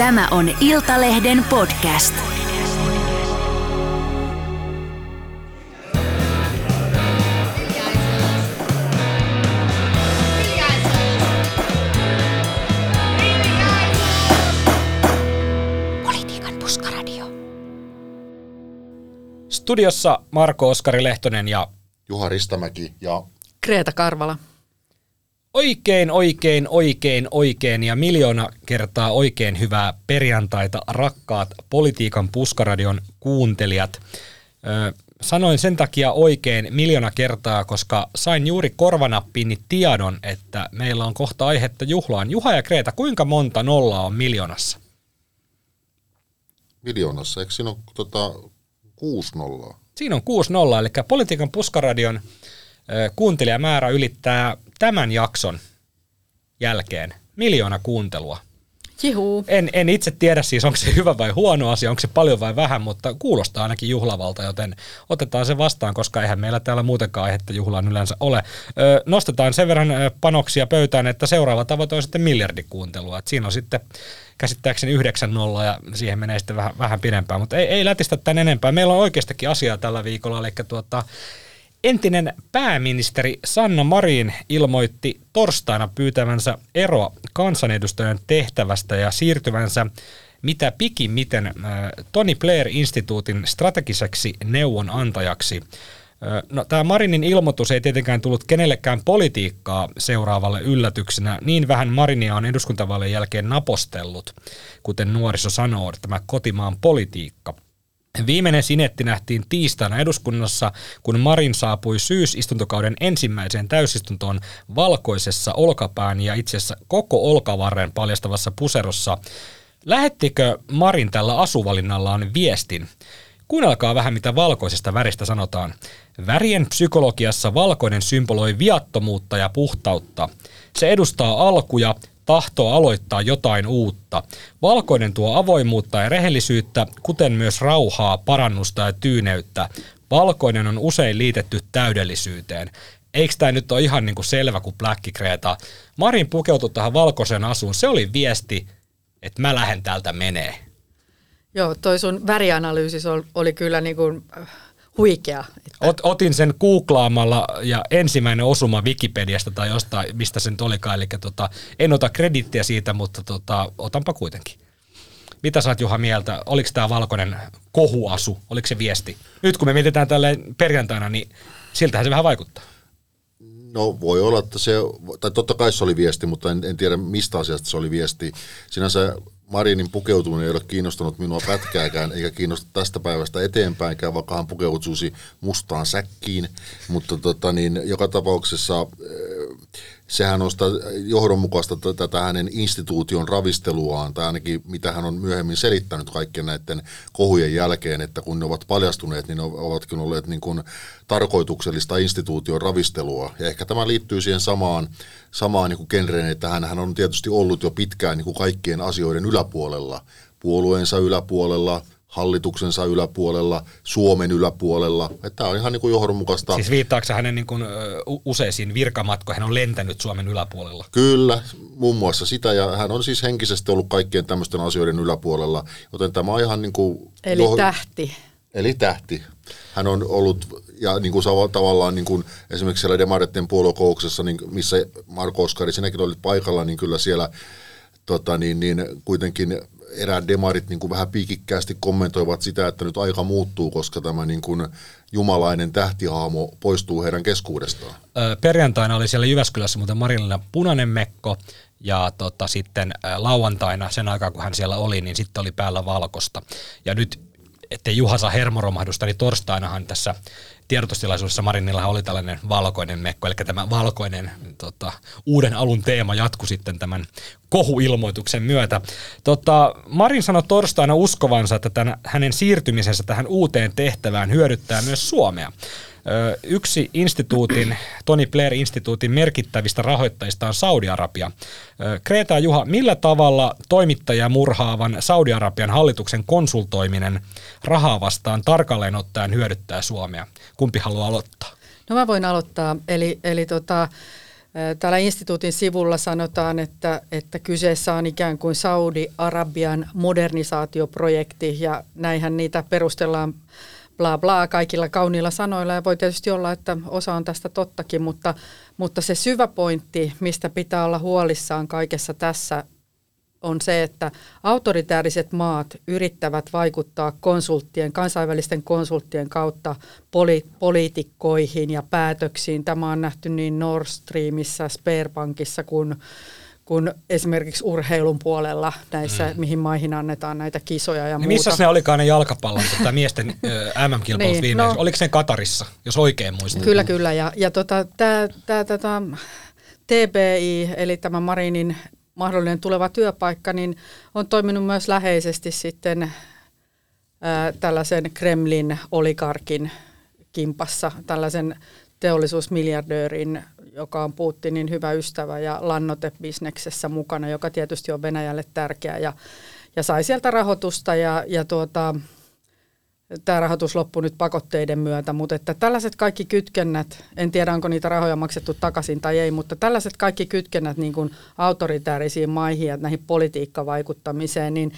Tämä on Iltalehden podcast. Politiikan puskaradio. Studiossa Marko Oskari Lehtonen ja Juha Ristamäki ja Kreta Karvala. Oikein, oikein, oikein, oikein ja miljoona kertaa oikein hyvää perjantaita, rakkaat Politiikan puskaradion kuuntelijat. Ö, sanoin sen takia oikein miljoona kertaa, koska sain juuri korvanappiini tiedon, että meillä on kohta aihetta juhlaan. Juha ja Kreta, kuinka monta nollaa on miljoonassa? miljoonassa. Eikö siinä ole tota, kuusi nollaa? Siinä on 6 nolla, eli Politiikan puskaradion ö, kuuntelijamäärä ylittää tämän jakson jälkeen miljoona kuuntelua. Jihuu. En, en itse tiedä siis, onko se hyvä vai huono asia, onko se paljon vai vähän, mutta kuulostaa ainakin juhlavalta, joten otetaan se vastaan, koska eihän meillä täällä muutenkaan aihetta juhlaan yleensä ole. Ö, nostetaan sen verran panoksia pöytään, että seuraava tavoite on sitten miljardikuuntelua. Et siinä on sitten käsittääkseni 9 nolla ja siihen menee sitten vähän, vähän pidempään, mutta ei, ei lätistä tämän enempää. Meillä on oikeastakin asiaa tällä viikolla, eli tuota, Entinen pääministeri Sanna Marin ilmoitti torstaina pyytävänsä eroa kansanedustajan tehtävästä ja siirtyvänsä mitä pikimmiten äh, Tony Blair-instituutin strategiseksi neuvonantajaksi. Äh, No, tämä Marinin ilmoitus ei tietenkään tullut kenellekään politiikkaa seuraavalle yllätyksenä. Niin vähän Marinia on eduskuntavaalien jälkeen napostellut, kuten nuoriso sanoo, tämä kotimaan politiikka. Viimeinen sinetti nähtiin tiistaina eduskunnassa, kun Marin saapui syysistuntokauden ensimmäiseen täysistuntoon valkoisessa olkapään ja itse asiassa koko olkavarren paljastavassa puserossa. Lähettikö Marin tällä asuvalinnallaan viestin? Kuunnelkaa vähän, mitä valkoisesta väristä sanotaan. Värien psykologiassa valkoinen symboloi viattomuutta ja puhtautta. Se edustaa alkuja, tahtoo aloittaa jotain uutta. Valkoinen tuo avoimuutta ja rehellisyyttä, kuten myös rauhaa, parannusta ja tyyneyttä. Valkoinen on usein liitetty täydellisyyteen. Eikö tämä nyt ole ihan niin kuin selvä kuin Black Kreta? Marin pukeutui tähän valkoiseen asuun. Se oli viesti, että mä lähden täältä menee. Joo, toi sun värianalyysi oli, oli kyllä niin kuin äh, huikea. Että Ot, otin sen googlaamalla ja ensimmäinen osuma Wikipediasta tai jostain, mistä sen olikaan. Eli tota, en ota kredittiä siitä, mutta tota, otanpa kuitenkin. Mitä sä oot Juha mieltä? Oliko tämä valkoinen kohuasu? Oliko se viesti? Nyt kun me mietitään tälle perjantaina, niin siltähän se vähän vaikuttaa. No voi olla, että se, tai totta kai se oli viesti, mutta en, en tiedä mistä asiasta se oli viesti. Sinänsä Marinin pukeutuminen ei ole kiinnostanut minua pätkääkään, eikä kiinnosta tästä päivästä eteenpäinkään, vaikka hän pukeutuisi mustaan säkkiin. Mutta tota, niin, joka tapauksessa sehän on sitä johdonmukaista tätä hänen instituution ravisteluaan, tai ainakin mitä hän on myöhemmin selittänyt kaikkien näiden kohujen jälkeen, että kun ne ovat paljastuneet, niin ne ovatkin olleet niin kuin tarkoituksellista instituution ravistelua. Ja ehkä tämä liittyy siihen samaan, samaan niin kuin genreen, että hän, hän on tietysti ollut jo pitkään niin kuin kaikkien asioiden yläpuolella, puolueensa yläpuolella, hallituksensa yläpuolella, Suomen yläpuolella. Että tämä on ihan niin kuin johdonmukaista. Siis viittaako hänen niin kuin, useisiin virkamatkoihin, hän on lentänyt Suomen yläpuolella? Kyllä, muun muassa sitä, ja hän on siis henkisesti ollut kaikkien tämmöisten asioiden yläpuolella, joten tämä on ihan niin kuin... Eli joh- tähti. Eli tähti. Hän on ollut, ja niin kuin tavallaan niin kuin esimerkiksi siellä Demaretten puoluekouksessa, niin missä Marko Oskari, sinäkin olit paikalla, niin kyllä siellä tota, niin, niin kuitenkin eräät demarit niin kuin vähän piikikkäästi kommentoivat sitä, että nyt aika muuttuu, koska tämä niin kuin jumalainen tähtihaamo poistuu heidän keskuudestaan. Perjantaina oli siellä Jyväskylässä muuten Marinilla punainen mekko ja tota, sitten lauantaina sen aikaa kun hän siellä oli, niin sitten oli päällä valkosta. Ja nyt, ettei Juha saa hermoromahdusta, niin torstainahan tässä tiedotustilaisuudessa Marinilla oli tällainen valkoinen mekko, eli tämä valkoinen tota, uuden alun teema jatkui sitten tämän kohuilmoituksen myötä. Tota, Marin sanoi torstaina uskovansa, että tämän, hänen siirtymisensä tähän uuteen tehtävään hyödyttää myös Suomea. Yksi instituutin, Tony Blair-instituutin merkittävistä rahoittajista on Saudi-Arabia. Kreta Juha, millä tavalla toimittajia murhaavan Saudi-Arabian hallituksen konsultoiminen rahaa vastaan tarkalleen ottaen hyödyttää Suomea? Kumpi haluaa aloittaa? No mä voin aloittaa. Eli, eli tota, Täällä instituutin sivulla sanotaan, että, että kyseessä on ikään kuin Saudi-Arabian modernisaatioprojekti ja näinhän niitä perustellaan bla bla kaikilla kauniilla sanoilla ja voi tietysti olla, että osa on tästä tottakin, mutta, mutta se syvä pointti, mistä pitää olla huolissaan kaikessa tässä on se, että autoritääriset maat yrittävät vaikuttaa konsulttien, kansainvälisten konsulttien kautta poli- poliitikkoihin ja päätöksiin. Tämä on nähty niin Nord Streamissa, Sperbankissa kuin kuin esimerkiksi urheilun puolella näissä, mm. mihin maihin annetaan näitä kisoja ja niin muuta. Missä ne olikaan ne jalkapallon tota, miesten MM-kilpailut niin, viimeksi? No, Oliko se Katarissa, jos oikein muistan? Kyllä, kyllä. Ja, ja tota, tämä tota, TBI, eli tämä Marinin mahdollinen tuleva työpaikka, niin on toiminut myös läheisesti sitten ää, tällaisen Kremlin oligarkin kimpassa, tällaisen teollisuusmiljardöörin, joka on Putinin hyvä ystävä ja lannotebisneksessä mukana, joka tietysti on Venäjälle tärkeä ja, ja sai sieltä rahoitusta ja, ja tuota, tämä rahoitus loppui nyt pakotteiden myötä, mutta että tällaiset kaikki kytkennät, en tiedä onko niitä rahoja maksettu takaisin tai ei, mutta tällaiset kaikki kytkennät niin kuin autoritäärisiin maihin ja näihin politiikkavaikuttamiseen, niin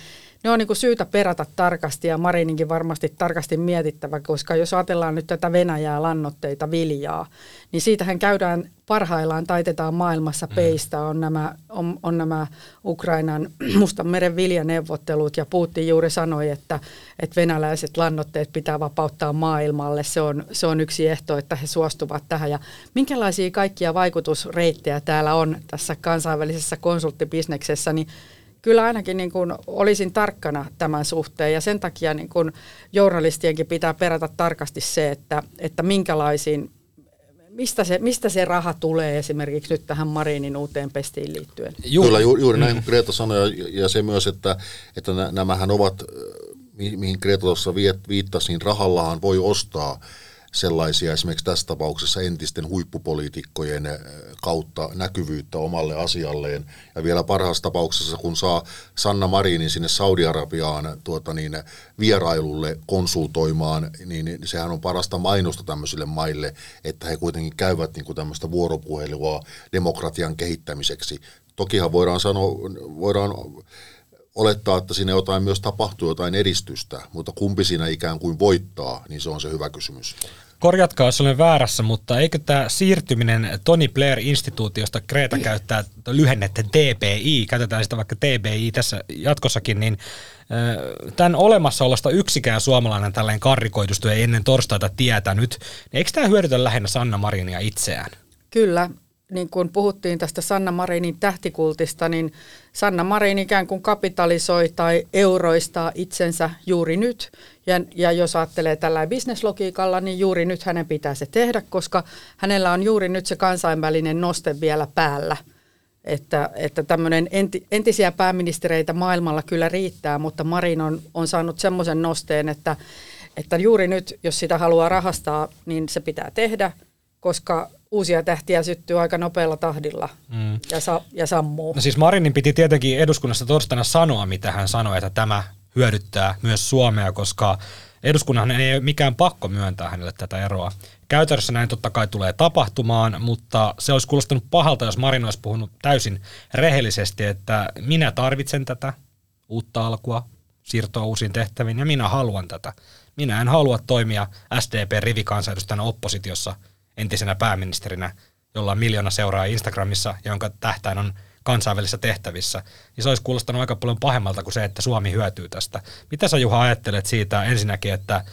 ne on niin kuin syytä perata tarkasti ja Marininkin varmasti tarkasti mietittävä, koska jos ajatellaan nyt tätä Venäjää, lannoitteita, viljaa, niin siitähän käydään parhaillaan, taitetaan maailmassa mm. peistä, on nämä, on, on nämä Ukrainan meren viljaneuvottelut ja Putin juuri sanoi, että, että venäläiset lannoitteet pitää vapauttaa maailmalle, se on, se on yksi ehto, että he suostuvat tähän. Ja minkälaisia kaikkia vaikutusreittejä täällä on tässä kansainvälisessä konsulttibisneksessä, niin kyllä ainakin niin kuin olisin tarkkana tämän suhteen ja sen takia niin kuin journalistienkin pitää perata tarkasti se, että, että minkälaisiin mistä se, mistä se raha tulee esimerkiksi nyt tähän Marinin uuteen pestiin liittyen? Juuri, Kyllä, ju, juuri näin kuin Greta sanoi, ja, ja se myös, että, että nämähän ovat, mihin Greta tuossa viittasi, niin rahallahan voi ostaa sellaisia esimerkiksi tässä tapauksessa entisten huippupoliitikkojen eh, kautta näkyvyyttä omalle asialleen. Ja vielä parhaassa tapauksessa, kun saa Sanna Marinin sinne Saudi-Arabiaan tuota niin, vierailulle konsultoimaan, niin, niin sehän on parasta mainosta tämmöisille maille, että he kuitenkin käyvät niin kuin tämmöistä vuoropuhelua demokratian kehittämiseksi. Tokihan voidaan sanoa, voidaan olettaa, että siinä jotain myös tapahtuu, jotain edistystä, mutta kumpi siinä ikään kuin voittaa, niin se on se hyvä kysymys. Korjatkaa, jos olen väärässä, mutta eikö tämä siirtyminen Tony Blair-instituutiosta Kreta käyttää lyhennettä TPI, käytetään sitä vaikka TBI tässä jatkossakin, niin tämän olemassaolosta yksikään suomalainen tällainen karrikoitustyö ei ennen torstaita tietänyt, niin eikö tämä hyödytä lähinnä Sanna Marinia itseään? Kyllä, niin kuin puhuttiin tästä Sanna Marinin tähtikultista, niin Sanna Marin ikään kuin kapitalisoi tai euroistaa itsensä juuri nyt. Ja, ja jos ajattelee tällä bisneslogiikalla, niin juuri nyt hänen pitää se tehdä, koska hänellä on juuri nyt se kansainvälinen noste vielä päällä. Että, että tämmöinen enti, entisiä pääministereitä maailmalla kyllä riittää, mutta Marin on, on saanut semmoisen nosteen, että, että juuri nyt, jos sitä haluaa rahastaa, niin se pitää tehdä, koska uusia tähtiä syttyy aika nopealla tahdilla mm. ja, sa- ja sammuu. No siis Marinin piti tietenkin eduskunnassa torstaina sanoa, mitä hän sanoi, että tämä hyödyttää myös Suomea, koska eduskunnan ei ole mikään pakko myöntää hänelle tätä eroa. Käytännössä näin totta kai tulee tapahtumaan, mutta se olisi kuulostanut pahalta, jos Marin olisi puhunut täysin rehellisesti, että minä tarvitsen tätä uutta alkua, siirtoa uusiin tehtäviin ja minä haluan tätä. Minä en halua toimia SDP-rivikansanedustajana oppositiossa – entisenä pääministerinä, jolla on miljoona seuraa Instagramissa, jonka tähtäin on kansainvälisissä tehtävissä, niin se olisi kuulostanut aika paljon pahemmalta kuin se, että Suomi hyötyy tästä. Mitä sä Juha ajattelet siitä ensinnäkin, että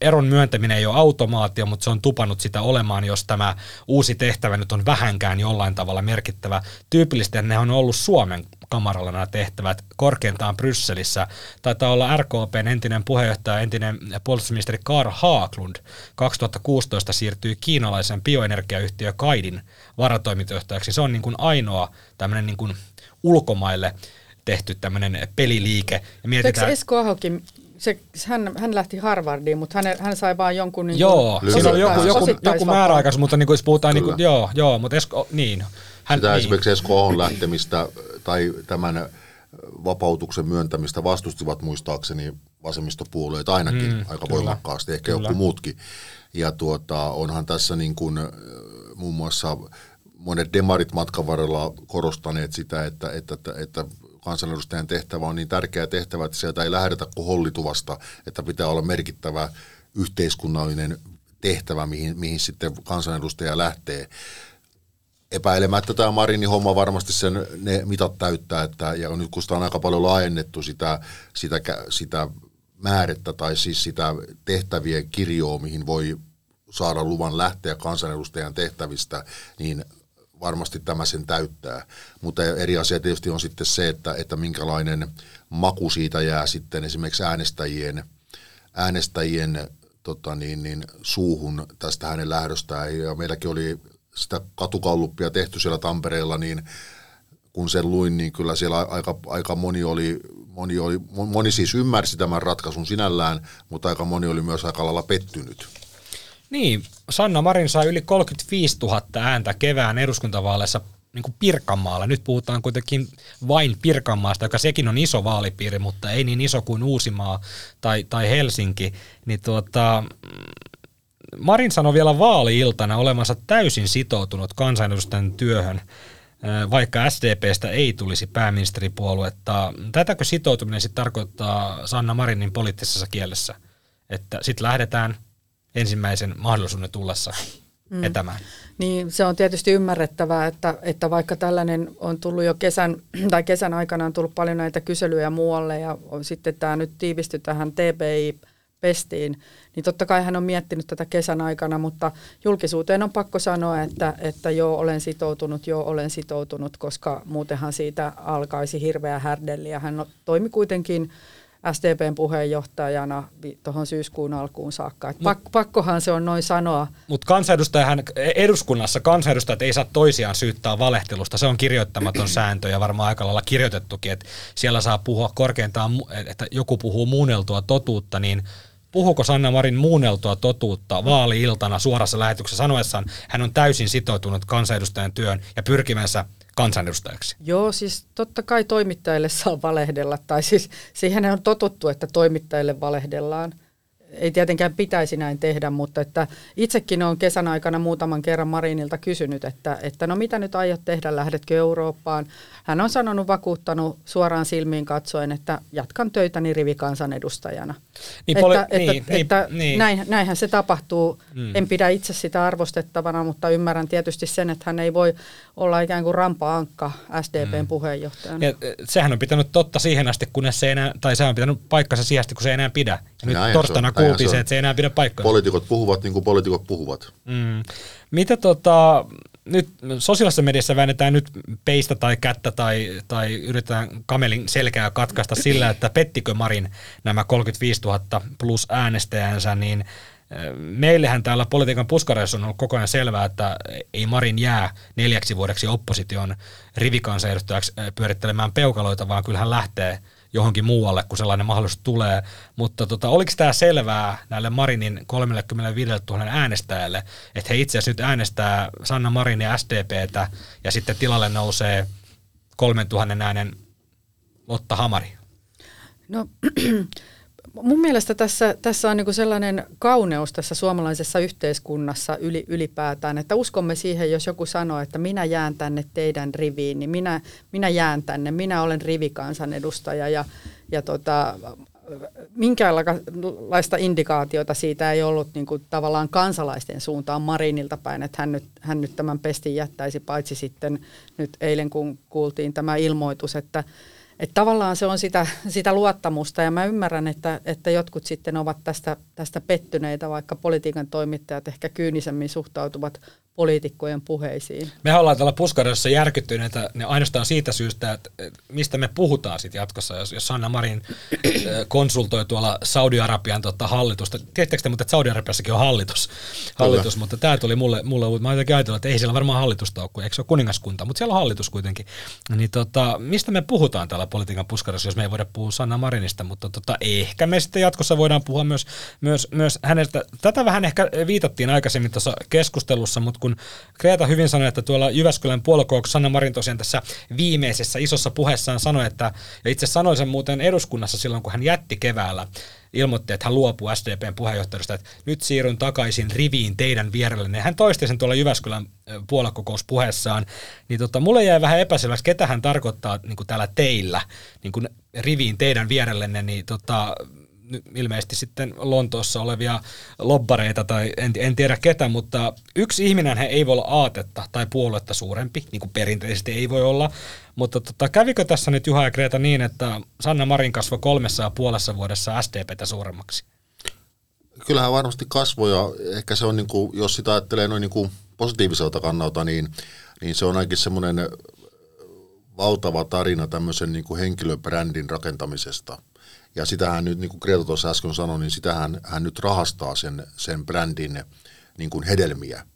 eron myöntäminen ei ole automaatio, mutta se on tupannut sitä olemaan, jos tämä uusi tehtävä nyt on vähänkään jollain tavalla merkittävä. Tyypillisesti ne on ollut Suomen kamaralla nämä tehtävät korkeintaan Brysselissä. Taitaa olla RKPn entinen puheenjohtaja, entinen puolustusministeri Karl Haaklund 2016 siirtyi kiinalaisen bioenergiayhtiö Kaidin varatoimitusjohtajaksi. Se on niin kuin ainoa tämmöinen niin kuin ulkomaille tehty tämmöinen peliliike. Ja mietitään, Eikö Esko Ahokin se, hän, hän lähti Harvardiin, mutta hän, hän sai vain jonkun... Niin joo, siinä oli joku, joku, joku määräaikaisuus, mutta niin kuin, jos puhutaan, niin kuin, joo, joo, mutta Esko, niin. Hän, Sitä niin. esimerkiksi Esko Ahon lähtemistä tai tämän vapautuksen myöntämistä vastustivat muistaakseni vasemmistopuolueet ainakin mm, aika kyllä, voimakkaasti, ehkä kyllä. joku muutkin. Ja tuota, onhan tässä niin kuin, muun muassa monet demarit matkan varrella korostaneet sitä, että, että, että, että kansanedustajan tehtävä on niin tärkeä tehtävä, että sieltä ei lähdetä kuin hollituvasta, että pitää olla merkittävä yhteiskunnallinen tehtävä, mihin, mihin sitten kansanedustaja lähtee. Epäilemättä tämä Marinin homma varmasti sen ne mitat täyttää, että, ja nyt kun sitä on aika paljon laajennettu sitä, sitä, sitä määrettä tai siis sitä tehtävien kirjoa, mihin voi saada luvan lähteä kansanedustajan tehtävistä, niin varmasti tämä sen täyttää. Mutta eri asia tietysti on sitten se, että, että minkälainen maku siitä jää sitten esimerkiksi äänestäjien, äänestäjien tota niin, niin, suuhun tästä hänen lähdöstään. Ja meilläkin oli sitä katukalluppia tehty siellä Tampereella, niin kun sen luin, niin kyllä siellä aika, aika moni oli, moni oli, moni siis ymmärsi tämän ratkaisun sinällään, mutta aika moni oli myös aika lailla pettynyt. Niin, Sanna Marin sai yli 35 000 ääntä kevään eduskuntavaaleissa niin kuin Pirkanmaalla. Nyt puhutaan kuitenkin vain Pirkanmaasta, joka sekin on iso vaalipiiri, mutta ei niin iso kuin Uusimaa tai, tai Helsinki. Niin tuota, Marin sanoi vielä vaali-iltana olemansa täysin sitoutunut kansanedustajan työhön, vaikka SDPstä ei tulisi pääministeripuoluetta. Tätäkö sitoutuminen sitten tarkoittaa Sanna Marinin poliittisessa kielessä? Että sitten lähdetään – ensimmäisen mahdollisuuden tullessa mm. etämään. Niin, se on tietysti ymmärrettävää, että, että vaikka tällainen on tullut jo kesän, tai kesän aikana on tullut paljon näitä kyselyjä muualle ja sitten tämä nyt tiivisty tähän TBI-pestiin, niin totta kai hän on miettinyt tätä kesän aikana, mutta julkisuuteen on pakko sanoa, että, että joo, olen sitoutunut, joo, olen sitoutunut, koska muutenhan siitä alkaisi hirveä härdelli ja hän toimi kuitenkin SDPn puheenjohtajana tuohon syyskuun alkuun saakka. Mut, Pak, pakkohan se on noin sanoa. Mutta kansanedustajahan eduskunnassa kansanedustajat ei saa toisiaan syyttää valehtelusta. Se on kirjoittamaton sääntö ja varmaan aika lailla kirjoitettukin, että siellä saa puhua korkeintaan, että joku puhuu muunneltua totuutta, niin puhuuko Sanna Marin muunneltua totuutta vaali-iltana suorassa lähetyksessä sanoessaan, hän on täysin sitoutunut kansanedustajan työn ja pyrkimänsä kansanedustajaksi? Joo, siis totta kai toimittajille saa valehdella, tai siis siihen on totuttu, että toimittajille valehdellaan – ei tietenkään pitäisi näin tehdä, mutta että itsekin olen kesän aikana muutaman kerran Marinilta kysynyt, että, että no mitä nyt aiot tehdä, lähdetkö Eurooppaan? Hän on sanonut, vakuuttanut suoraan silmiin katsoen, että jatkan töitäni rivikansanedustajana. Niin, poli- että, niin, että, niin, että niin. Näin, näinhän se tapahtuu. Mm. En pidä itse sitä arvostettavana, mutta ymmärrän tietysti sen, että hän ei voi olla ikään kuin rampa-ankka SDPn mm. puheenjohtajana. Ja, sehän on pitänyt totta siihen asti, kunnes se enää, tai se on pitänyt paikkansa siihen asti, kun se ei enää pidä. Ja nyt torstaina se, että se ei enää pidä paikkaa. Poliitikot puhuvat niin kuin poliitikot puhuvat. Mm. Mitä tota, nyt sosiaalisessa mediassa väännetään nyt peistä tai kättä tai, tai yritetään kamelin selkää katkaista sillä, että pettikö Marin nämä 35 000 plus äänestäjänsä, niin meillähän täällä politiikan puskareissa on ollut koko ajan selvää, että ei Marin jää neljäksi vuodeksi opposition rivikansanedustajaksi pyörittelemään peukaloita, vaan kyllä hän lähtee – johonkin muualle, kun sellainen mahdollisuus tulee. Mutta tota, oliko tämä selvää näille Marinin 35 000 äänestäjälle, että he itse asiassa nyt äänestää Sanna Marin ja SDPtä ja sitten tilalle nousee 3000 äänen Lotta Hamari? No mun mielestä tässä, tässä on niin sellainen kauneus tässä suomalaisessa yhteiskunnassa yli, ylipäätään, että uskomme siihen, jos joku sanoo, että minä jään tänne teidän riviin, niin minä, minä jään tänne, minä olen rivikansanedustaja ja, ja tota, minkäänlaista indikaatiota siitä ei ollut niin kuin tavallaan kansalaisten suuntaan Marinilta päin, että hän nyt, hän nyt tämän pestin jättäisi, paitsi sitten nyt eilen kun kuultiin tämä ilmoitus, että että tavallaan se on sitä, sitä luottamusta ja mä ymmärrän, että, että jotkut sitten ovat tästä, tästä pettyneitä, vaikka politiikan toimittajat ehkä kyynisemmin suhtautuvat poliitikkojen puheisiin. Me ollaan täällä puskarossa järkyttyneitä ne ainoastaan siitä syystä, että mistä me puhutaan sitten jatkossa, jos, jos Sanna Marin konsultoi tuolla Saudi-Arabian tota, hallitusta. Tiedättekö te, mutta että Saudi-Arabiassakin on hallitus, hallitus mutta tämä tuli mulle, mulle mä jotenkin ajatella, että ei siellä varmaan hallitusta ole, eikö se ole kuningaskunta, mutta siellä on hallitus kuitenkin. Niin tota, mistä me puhutaan täällä politiikan puskarossa, jos me ei voida puhua Sanna Marinista, mutta tota, ehkä me sitten jatkossa voidaan puhua myös, myös, myös hänestä. Tätä vähän ehkä viitattiin aikaisemmin tuossa keskustelussa, mutta kun Kreeta hyvin sanoi, että tuolla Jyväskylän puoluekokouksessa Sanna Marin tosiaan tässä viimeisessä isossa puheessaan sanoi, että, ja itse sanoi sen muuten eduskunnassa silloin, kun hän jätti keväällä, ilmoitti, että hän luopuu SDPn puheenjohtajuudesta, että nyt siirryn takaisin riviin teidän vierellenne. Hän toisti sen tuolla Jyväskylän puolakokouspuheessaan, niin tota, mulle jäi vähän epäselväksi, ketä hän tarkoittaa niin kuin täällä teillä, niin kuin riviin teidän vierellenne, niin tota, ilmeisesti sitten Lontoossa olevia lobbareita tai en, en tiedä ketä, mutta yksi ihminen he ei voi olla aatetta tai puoluetta suurempi, niin kuin perinteisesti ei voi olla, mutta tota, kävikö tässä nyt Juha ja Kreta niin, että Sanna Marin kasvoi kolmessa ja puolessa vuodessa SDPtä suuremmaksi? Kyllähän varmasti kasvoi ja ehkä se on, niin kuin, jos sitä ajattelee noin niin kuin positiiviselta kannalta, niin, niin se on ainakin semmoinen valtava tarina tämmöisen niin kuin henkilöbrändin rakentamisesta – ja sitähän nyt, niin kuin Greta tuossa äsken sanoi, niin sitähän hän nyt rahastaa sen, sen brändin niin kuin hedelmiä.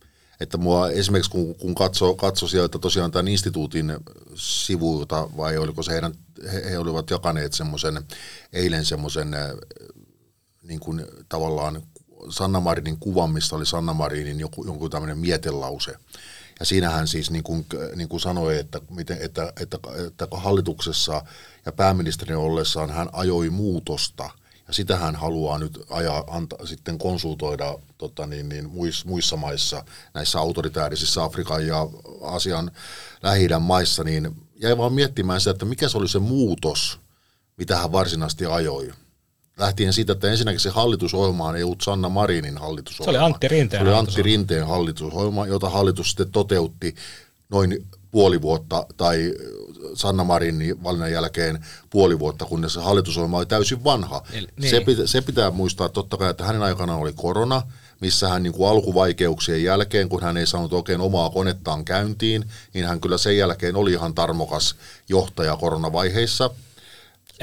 Että mua esimerkiksi kun, kun katsoo, katso sieltä tosiaan tämän instituutin sivuilta, vai oliko se heidän, he, he olivat jakaneet semmoisen, eilen semmoisen niin kuin tavallaan Sanna Marinin kuvan, missä oli Sanna Marinin joku, jonkun tämmöinen mietelause. Ja siinähän siis niin kuin, niin kuin sanoi, että, miten, että, että, että, hallituksessa ja pääministerin ollessaan hän ajoi muutosta – ja sitä hän haluaa nyt ajaa, anta, sitten konsultoida tota niin, niin, muissa, muissa maissa, näissä autoritäärisissä Afrikan ja Asian lähi maissa, niin jäi vaan miettimään sitä, että mikä se oli se muutos, mitä hän varsinaisesti ajoi lähtien siitä, että ensinnäkin se hallitusohjelma ei ollut Sanna Marinin hallitusohjelma. Se oli Antti Rinteen Se oli Antti Rinteen hallitusohjelma, jota hallitus sitten toteutti noin puoli vuotta tai Sanna Marinin valinnan jälkeen puoli vuotta, kunnes se hallitusohjelma oli täysin vanha. Eli, niin. se, pitä, se pitää muistaa totta kai, että hänen aikana oli korona, missä hän niin kuin alkuvaikeuksien jälkeen, kun hän ei saanut oikein omaa konettaan käyntiin, niin hän kyllä sen jälkeen oli ihan tarmokas johtaja koronavaiheissa –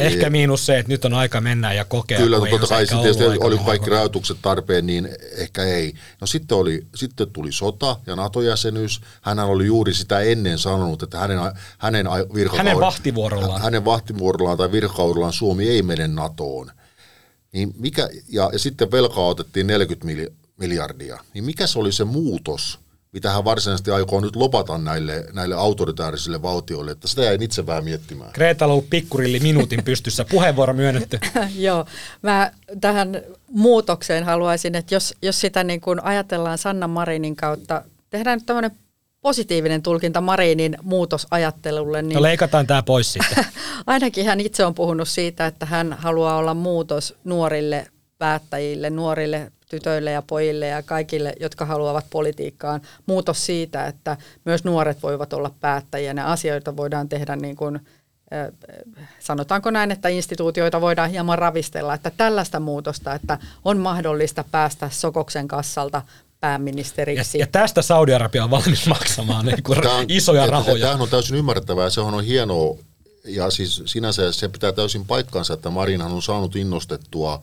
Ehkä miinus se, että nyt on aika mennä ja kokea. Kyllä, totta kai sitten oli kaikki rajoitukset tarpeen, niin ehkä ei. No sitten, oli, sitten tuli sota ja NATO-jäsenyys. Hän oli juuri sitä ennen sanonut, että hänen, hänen, hänen vahtivuorollaan. Hänen vahtivuorollaan tai virkakaudellaan Suomi ei mene NATOon. Niin mikä, ja, ja sitten velkaa otettiin 40 miljardia. Niin mikä se oli se muutos – mitä hän varsinaisesti aikoo nyt lopata näille, näille autoritaarisille valtioille, että sitä jäin itse vähän miettimään. Greta Lou pikkurilli minuutin pystyssä. Puheenvuoro myönnetty. Joo, mä tähän muutokseen haluaisin, että jos, jos sitä niin kuin ajatellaan Sanna Marinin kautta, tehdään nyt tämmöinen positiivinen tulkinta Marinin muutosajattelulle. Niin no leikataan tämä pois sitten. ainakin hän itse on puhunut siitä, että hän haluaa olla muutos nuorille päättäjille, nuorille tytöille ja pojille ja kaikille, jotka haluavat politiikkaan. Muutos siitä, että myös nuoret voivat olla päättäjiä. Ne asioita voidaan tehdä niin kuin, sanotaanko näin, että instituutioita voidaan hieman ravistella, että tällaista muutosta, että on mahdollista päästä Sokoksen kassalta pääministeriksi. Ja, ja tästä Saudi-Arabia on valmis maksamaan niin kuin Tämä on, isoja rahoja. Tämähän on täysin ymmärrettävää, se on hienoa, ja siis sinänsä se pitää täysin paikkansa, että Marinhan on saanut innostettua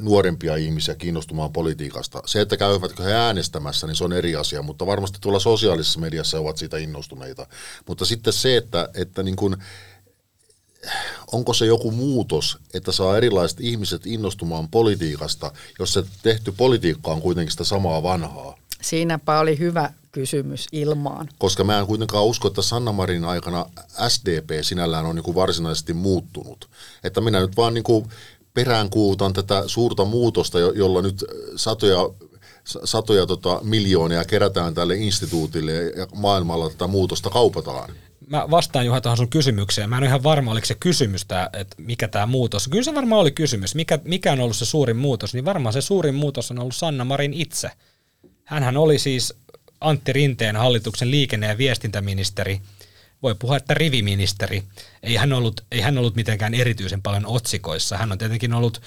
nuorempia ihmisiä kiinnostumaan politiikasta. Se, että käyvätkö he äänestämässä, niin se on eri asia, mutta varmasti tuolla sosiaalisessa mediassa ovat siitä innostuneita. Mutta sitten se, että, että niin kuin, onko se joku muutos, että saa erilaiset ihmiset innostumaan politiikasta, jos se tehty politiikka on kuitenkin sitä samaa vanhaa? Siinäpä oli hyvä kysymys ilmaan. Koska mä en kuitenkaan usko, että Sanna Marin aikana SDP sinällään on niin kuin varsinaisesti muuttunut. Että minä nyt vaan niin kuin peräänkuutan tätä suurta muutosta, jolla nyt satoja, satoja tota, miljoonia kerätään tälle instituutille ja maailmalla tätä muutosta kaupataan. Mä vastaan Juha tuohon sun kysymykseen. Mä en ole ihan varma, oliko se kysymys, tää, että mikä tämä muutos. Kyllä se varmaan oli kysymys. Mikä, mikä on ollut se suurin muutos? Niin varmaan se suurin muutos on ollut Sanna Marin itse. Hänhän oli siis Antti Rinteen hallituksen liikenne- ja viestintäministeri – voi puhua, että riviministeri. Ei hän, ollut, ei hän ollut mitenkään erityisen paljon otsikoissa. Hän on tietenkin ollut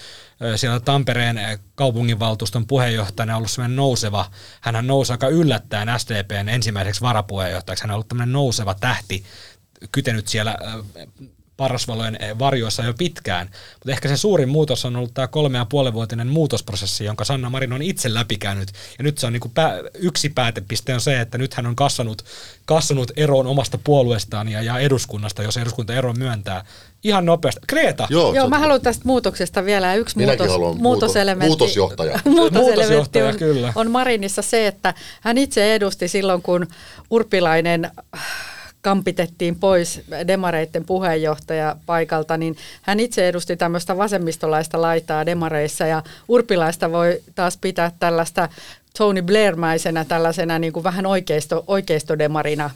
siellä Tampereen kaupunginvaltuuston puheenjohtajana ollut sellainen nouseva. Hän nousi aika yllättäen SDPn ensimmäiseksi varapuheenjohtajaksi. Hän on ollut tämmöinen nouseva tähti, kytenyt siellä parasvalojen eh, varjoissa jo pitkään. Mutta ehkä se suurin muutos on ollut tämä kolme ja puolivuotinen muutosprosessi, jonka Sanna Marin on itse läpikäynyt. Ja nyt se on niin kuin pää, yksi päätepiste on se, että nyt hän on kasvanut, kasvanut eroon omasta puolueestaan ja, ja eduskunnasta, jos eduskunta eron myöntää. Ihan nopeasti. Kreta! Joo, Joo mä haluan tästä muutoksesta vielä yksi muutos, muutoselementti. Muutosjohtaja. muutoselementti on, kyllä. on Marinissa se, että hän itse edusti silloin, kun Urpilainen kampitettiin pois demareiden puheenjohtaja paikalta, niin hän itse edusti tämmöistä vasemmistolaista laitaa demareissa ja Urpilaista voi taas pitää tällaista Tony Blairmäisenä tällaisena niin kuin vähän oikeisto, oikeistodemarina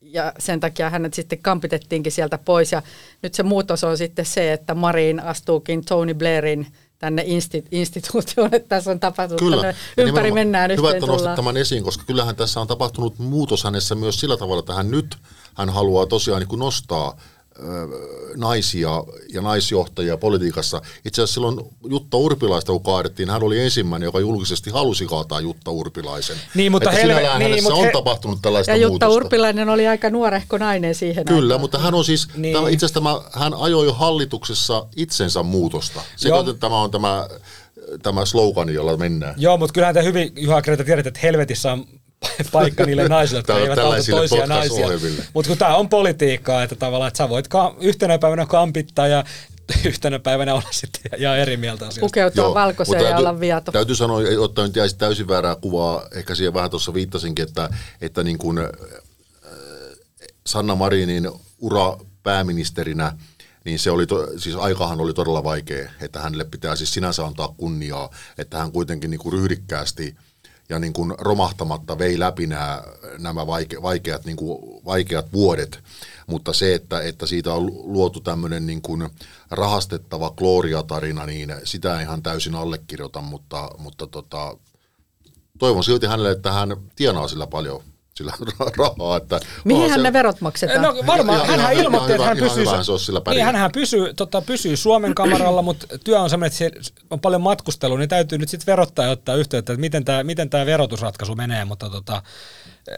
ja sen takia hänet sitten kampitettiinkin sieltä pois ja nyt se muutos on sitten se, että Marin astuukin Tony Blairin tänne insti- instituutioon, että tässä on tapahtunut Kyllä. ympäri mennään Hyvä, että tullaan. tämän esiin, koska kyllähän tässä on tapahtunut muutos hänessä myös sillä tavalla, että hän nyt hän haluaa tosiaan niin kuin nostaa naisia ja naisjohtajia politiikassa. Itse asiassa silloin Jutta Urpilaista, kun kaadettiin, hän oli ensimmäinen, joka julkisesti halusi kaataa Jutta Urpilaisen. Niin, mutta että helve- sinällään niin, hänessä mutta on he- tapahtunut tällaista Ja Jutta muutosta. Urpilainen oli aika nuorehko nainen siihen Kyllä, aikaan. mutta hän on siis, Niin. tämä, itse asiassa tämä, hän ajoi jo hallituksessa itsensä muutosta. Se, että tämä on tämä, tämä slogani, jolla mennään. Joo, mutta kyllähän te hyvin, Juha Kreta, tiedät, että helvetissä on paikka niille naisille, jotka eivät auta toisia naisia. Mutta kun tämä on politiikkaa, että tavallaan, että sä voit ka- yhtenä päivänä kampittaa ja yhtenä päivänä olla sitten ihan eri mieltä asioista. Pukeutua valkoiseen mutta ja olla viato. Täytyy sanoa, jotta nyt jäisi täysin väärää kuvaa, ehkä siihen vähän tuossa viittasinkin, että, että niin kuin, äh, Sanna Marinin ura pääministerinä, niin se oli, to, siis aikahan oli todella vaikea, että hänelle pitää siis sinänsä antaa kunniaa, että hän kuitenkin niin kuin ryhdikkäästi ja niin kuin romahtamatta vei läpi nämä, nämä vaike, vaikeat, niin kuin, vaikeat vuodet, mutta se, että, että siitä on luotu tämmöinen niin kuin rahastettava Gloria-tarina, niin sitä ihan täysin allekirjoita, mutta, mutta tota, toivon silti hänelle, että hän tienaa sillä paljon sillä rahaa. Että Mihin se- ne verot maksetaan? No varmaan, Ihan- hänhän ihan- ilmoitti, ihan että hän hyvä- pysyy, hyvähän se olisi sillä niin, hänhän pysyy, tota, pysyy Suomen kamaralla, mutta työ on sellainen, että se on paljon matkustelua, niin täytyy nyt sitten verottaa ja ottaa yhteyttä, että miten tämä miten tää verotusratkaisu menee, mutta tota,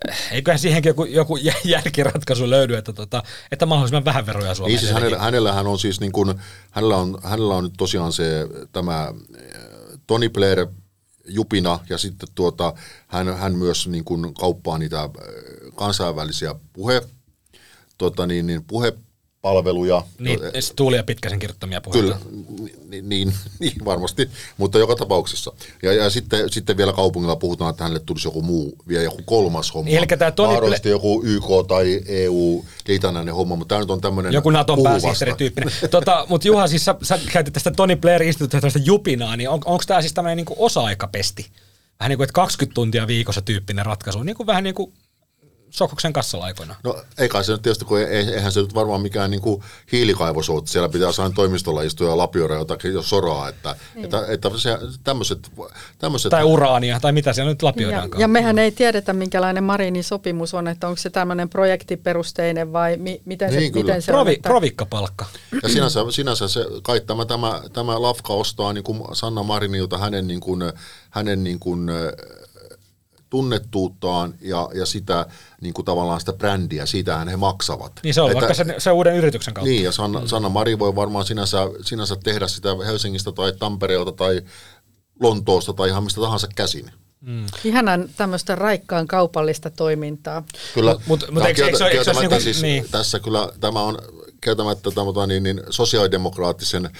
eh, eiköhän siihenkin joku, joku jä- järkiratkaisu löydy, että, tota, että mahdollisimman vähän veroja Suomeen. Niin siis hänellä, hänellähän on siis niin kuin, hänellä on, hänellä on nyt tosiaan se tämä eh, Tony Blair jupina ja sitten tuota, hän, hän myös niin kuin kauppaa niitä eh, kansainvälisiä puhe, tota niin, niin puhepalveluja. Niin, Tuuli ja Pitkäsen kirjoittamia puheita. Kyllä, niin, niin, niin varmasti, mutta joka tapauksessa. Ja, ja sitten, sitten vielä kaupungilla puhutaan, että hänelle tulisi joku muu, vielä joku kolmas homma. Eli tää Tony Mahdollisesti joku YK tai EU liitännäinen homma, mutta tämä nyt on tämmöinen Joku Naton pääsihteerityyppinen. tota, Mutta Juha, siis sä, sä käytit tästä Tony Blair instituutiosta tästä jupinaa, niin on, onko tämä siis tämmöinen niinku osa-aikapesti? Vähän niin kuin, että 20 tuntia viikossa tyyppinen ratkaisu, niin kuin vähän niin kuin Sokoksen kassalaikoina. No ei kai se nyt tietysti, kun ei- eihän se nyt varmaan mikään niin kuin hiilikaivos ole, että siellä pitää jossain toimistolla istua ja lapioida jotakin jo soraa, että, että, että se, tämmöiset, tämmöiset Tai uraania, tai mitä siellä nyt Ja, lapioidaankaan. ja mehän ei tiedetä, minkälainen Marinin sopimus on, että onko se tämmöinen projektiperusteinen vai mi, miten, se, Niin, kyllä. miten se on. Provi, Että, provikkapalkka. Ja sinänsä, sinänsä se, kai tämä, tämä, tämä Lafka ostaa niin kuin Sanna Marinilta hänen, niin kuin, hänen niin kuin, tunnettuuttaan ja, ja sitä niin kuin tavallaan sitä brändiä, siitähän he maksavat. Niin se on Että- vaikka se, se uuden yrityksen kautta. Niin, ja Sanna, Sanna Mari voi varmaan sinänsä, sinänsä tehdä sitä Helsingistä tai Tampereelta tai Lontoosta tai ihan mistä tahansa käsin. Ihanan tämmöistä raikkaan kaupallista toimintaa. Kyllä, Mut- mut tämä on eikö- eikö eikö niinku- siis niin. tässä kyllä tämä on kieltämättä tämä, niin, niin, sosiaalidemokraattisen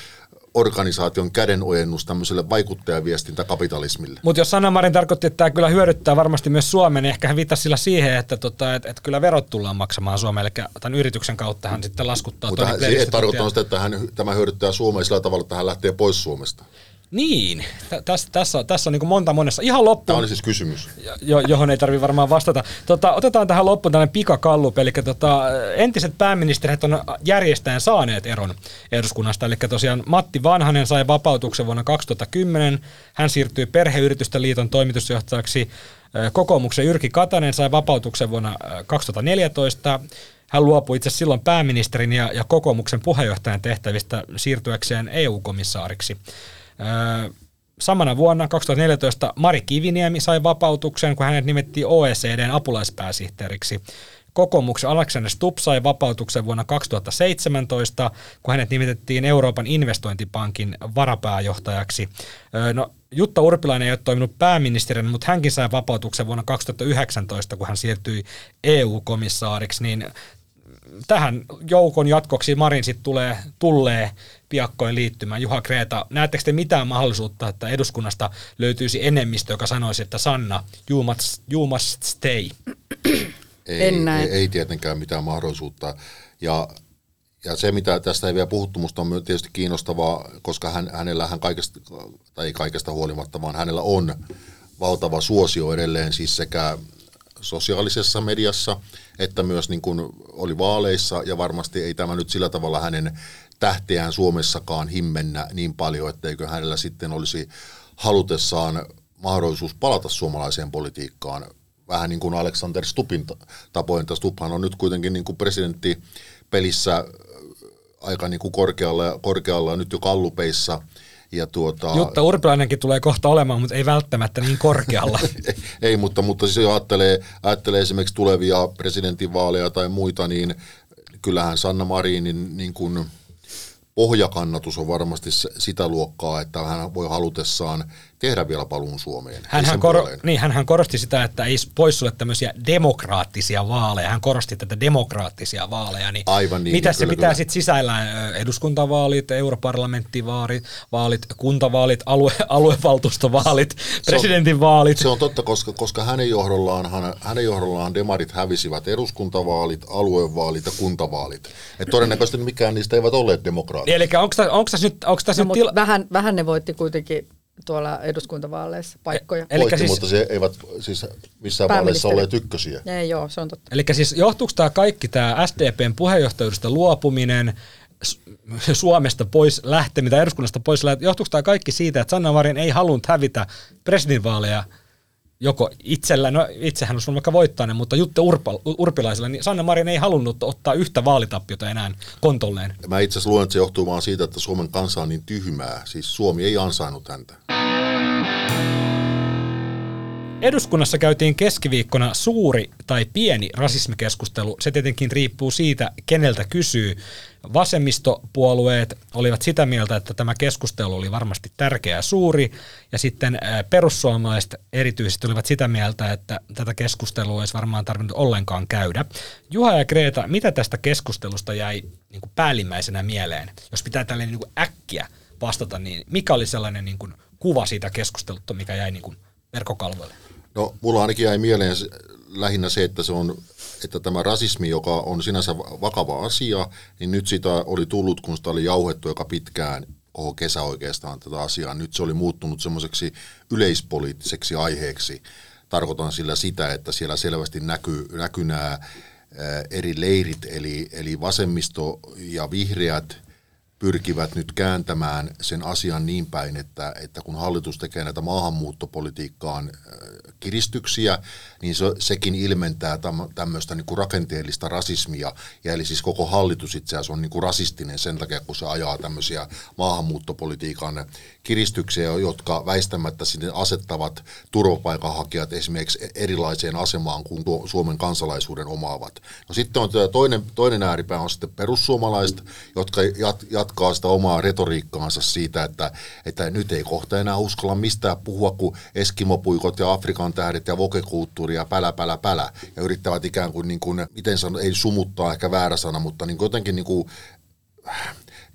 organisaation kädenojennus tämmöiselle vaikuttajaviestintäkapitalismille. Mutta jos Sanna Marin tarkoitti, että tämä kyllä hyödyttää varmasti myös Suomen, niin ehkä hän viittasi sillä siihen, että, tota, että, että kyllä verot tullaan maksamaan Suomelle, eli tämän yrityksen kautta hän sitten laskuttaa Mutta hän- se tuntia. sitä, että hän, tämä hyödyttää Suomea sillä tavalla, että hän lähtee pois Suomesta. Niin, Tä- tässä, tässä, on- tässä on niin monta monessa. Ihan Tämä loppuun, oli siis kysymys. jo, johon ei tarvi varmaan vastata. Tota, otetaan tähän loppuun tällainen pikakallup, eli tota, entiset pääministerit on järjestäen saaneet eron eduskunnasta, eli tosiaan Matti Vanhanen sai vapautuksen vuonna 2010, hän siirtyi Perheyritysten liiton toimitusjohtajaksi, kokoomuksen Jyrki Katainen sai vapautuksen vuonna ö, 2014, hän luopui itse silloin pääministerin ja, ja kokoomuksen puheenjohtajan tehtävistä siirtyäkseen EU-komissaariksi. Ö, Samana vuonna 2014 Mari Kiviniemi sai vapautuksen, kun hänet nimettiin OECDn apulaispääsihteeriksi. Kokoomuksen Alexander Stubb sai vapautuksen vuonna 2017, kun hänet nimitettiin Euroopan investointipankin varapääjohtajaksi. Ö, No, Jutta Urpilainen ei ole toiminut pääministerinä, mutta hänkin sai vapautuksen vuonna 2019, kun hän siirtyi EU-komissaariksi, niin tähän joukon jatkoksi Marin sitten tulee, tulee piakkoin liittymään. Juha Kreeta, näettekö te mitään mahdollisuutta, että eduskunnasta löytyisi enemmistö, joka sanoisi, että Sanna, you must, you must stay? Ei, En näe. ei, ei tietenkään mitään mahdollisuutta. Ja, ja se, mitä tästä ei vielä puhuttu, musta on tietysti kiinnostavaa, koska hän, hänellä hän kaikesta, tai ei kaikesta huolimatta, vaan hänellä on valtava suosio edelleen siis sekä sosiaalisessa mediassa, että myös niin kuin oli vaaleissa, ja varmasti ei tämä nyt sillä tavalla hänen tähteään Suomessakaan himmennä niin paljon, etteikö hänellä sitten olisi halutessaan mahdollisuus palata suomalaiseen politiikkaan. Vähän niin kuin Alexander Stupin ta- tapoin, että Stuphan on nyt kuitenkin niin kuin presidenttipelissä aika niin kuin korkealla, korkealla nyt jo kallupeissa, ja tuota, Jutta Urpilainenkin tulee kohta olemaan, mutta ei välttämättä niin korkealla. ei, mutta, mutta siis jos ajattelee, ajattelee esimerkiksi tulevia presidentinvaaleja tai muita, niin kyllähän Sanna Marinin niin kuin pohjakannatus on varmasti sitä luokkaa, että hän voi halutessaan tehdä vielä paluun Suomeen. Hänhän, koro, puoleen. niin, hänhän korosti sitä, että ei poissulle tämmöisiä demokraattisia vaaleja. Hän korosti tätä demokraattisia vaaleja. Niin Aivan niin, Mitä se kyllä, pitää sitten sisällään? Eduskuntavaalit, europarlamenttivaalit, vaalit, kuntavaalit, alue, aluevaltuustovaalit, presidentinvaalit. Se on totta, koska, koska hänen, johdollaan, hän, hänen johdollaan demarit hävisivät eduskuntavaalit, aluevaalit ja kuntavaalit. Et todennäköisesti mikään niistä eivät olleet demokraatteja. Eli onko tässä nyt, onko tässä No, nyt tila- vähän, vähän ne voitti kuitenkin tuolla eduskuntavaaleissa paikkoja. Elikkä Voitti, siis- mutta se eivät siis missään vaaleissa Pääministeri. olleet ykkösiä. Ei, joo, se on totta. Eli siis johtuuko tämä kaikki tämä SDPn puheenjohtajuudesta luopuminen, Su- Suomesta pois lähteminen tai eduskunnasta pois lähteminen, johtuuko tämä kaikki siitä, että Sanna Marin ei halunnut hävitä presidentinvaaleja joko itsellä, no itsehän olisi vaikka voittaa ne, mutta Jutte Urpa, Urpilaisella, niin Sanna Marin ei halunnut ottaa yhtä vaalitappiota enää kontolleen. Mä itse asiassa luulen, että se johtuu vaan siitä, että Suomen kansa on niin tyhmää. Siis Suomi ei ansainnut häntä. Eduskunnassa käytiin keskiviikkona suuri tai pieni rasismikeskustelu. Se tietenkin riippuu siitä, keneltä kysyy. Vasemmistopuolueet olivat sitä mieltä, että tämä keskustelu oli varmasti tärkeä ja suuri, ja sitten perussuomalaiset erityisesti olivat sitä mieltä, että tätä keskustelua olisi varmaan tarvinnut ollenkaan käydä. Juha ja Kreta, mitä tästä keskustelusta jäi niin kuin päällimmäisenä mieleen? Jos pitää tällainen niin kuin äkkiä vastata, niin mikä oli sellainen niin kuin kuva siitä keskustelusta, mikä jäi niin kuin verkkokalvoille? No, mulla ainakin jäi mieleen lähinnä se, että se on, että tämä rasismi, joka on sinänsä va- vakava asia, niin nyt sitä oli tullut, kun sitä oli jauhettu aika pitkään koko kesä oikeastaan tätä asiaa. Nyt se oli muuttunut semmoiseksi yleispoliittiseksi aiheeksi. Tarkoitan sillä sitä, että siellä selvästi näkyy, näkyy nämä eri leirit, eli, eli vasemmisto ja vihreät – pyrkivät nyt kääntämään sen asian niin päin, että, että kun hallitus tekee näitä maahanmuuttopolitiikkaan äh, kiristyksiä, niin se, sekin ilmentää täm- tämmöistä niin kuin rakenteellista rasismia. Ja eli siis koko hallitus itse asiassa on niin kuin rasistinen sen takia, kun se ajaa tämmöisiä maahanmuuttopolitiikan kiristyksiä, jotka väistämättä sinne asettavat turvapaikanhakijat esimerkiksi erilaiseen asemaan kuin Suomen kansalaisuuden omaavat. No sitten on toinen, toinen ääripää on sitten perussuomalaiset, jotka jat, jatkaa sitä omaa retoriikkaansa siitä, että, että nyt ei kohta enää uskalla mistään puhua kuin eskimopuikot ja Afrikan tähdet ja vokekulttuuri ja pälä, pälä, pälä. Ja yrittävät ikään kuin, niin kuin miten sanon, ei sumuttaa ehkä väärä sana, mutta niin jotenkin niin kuin,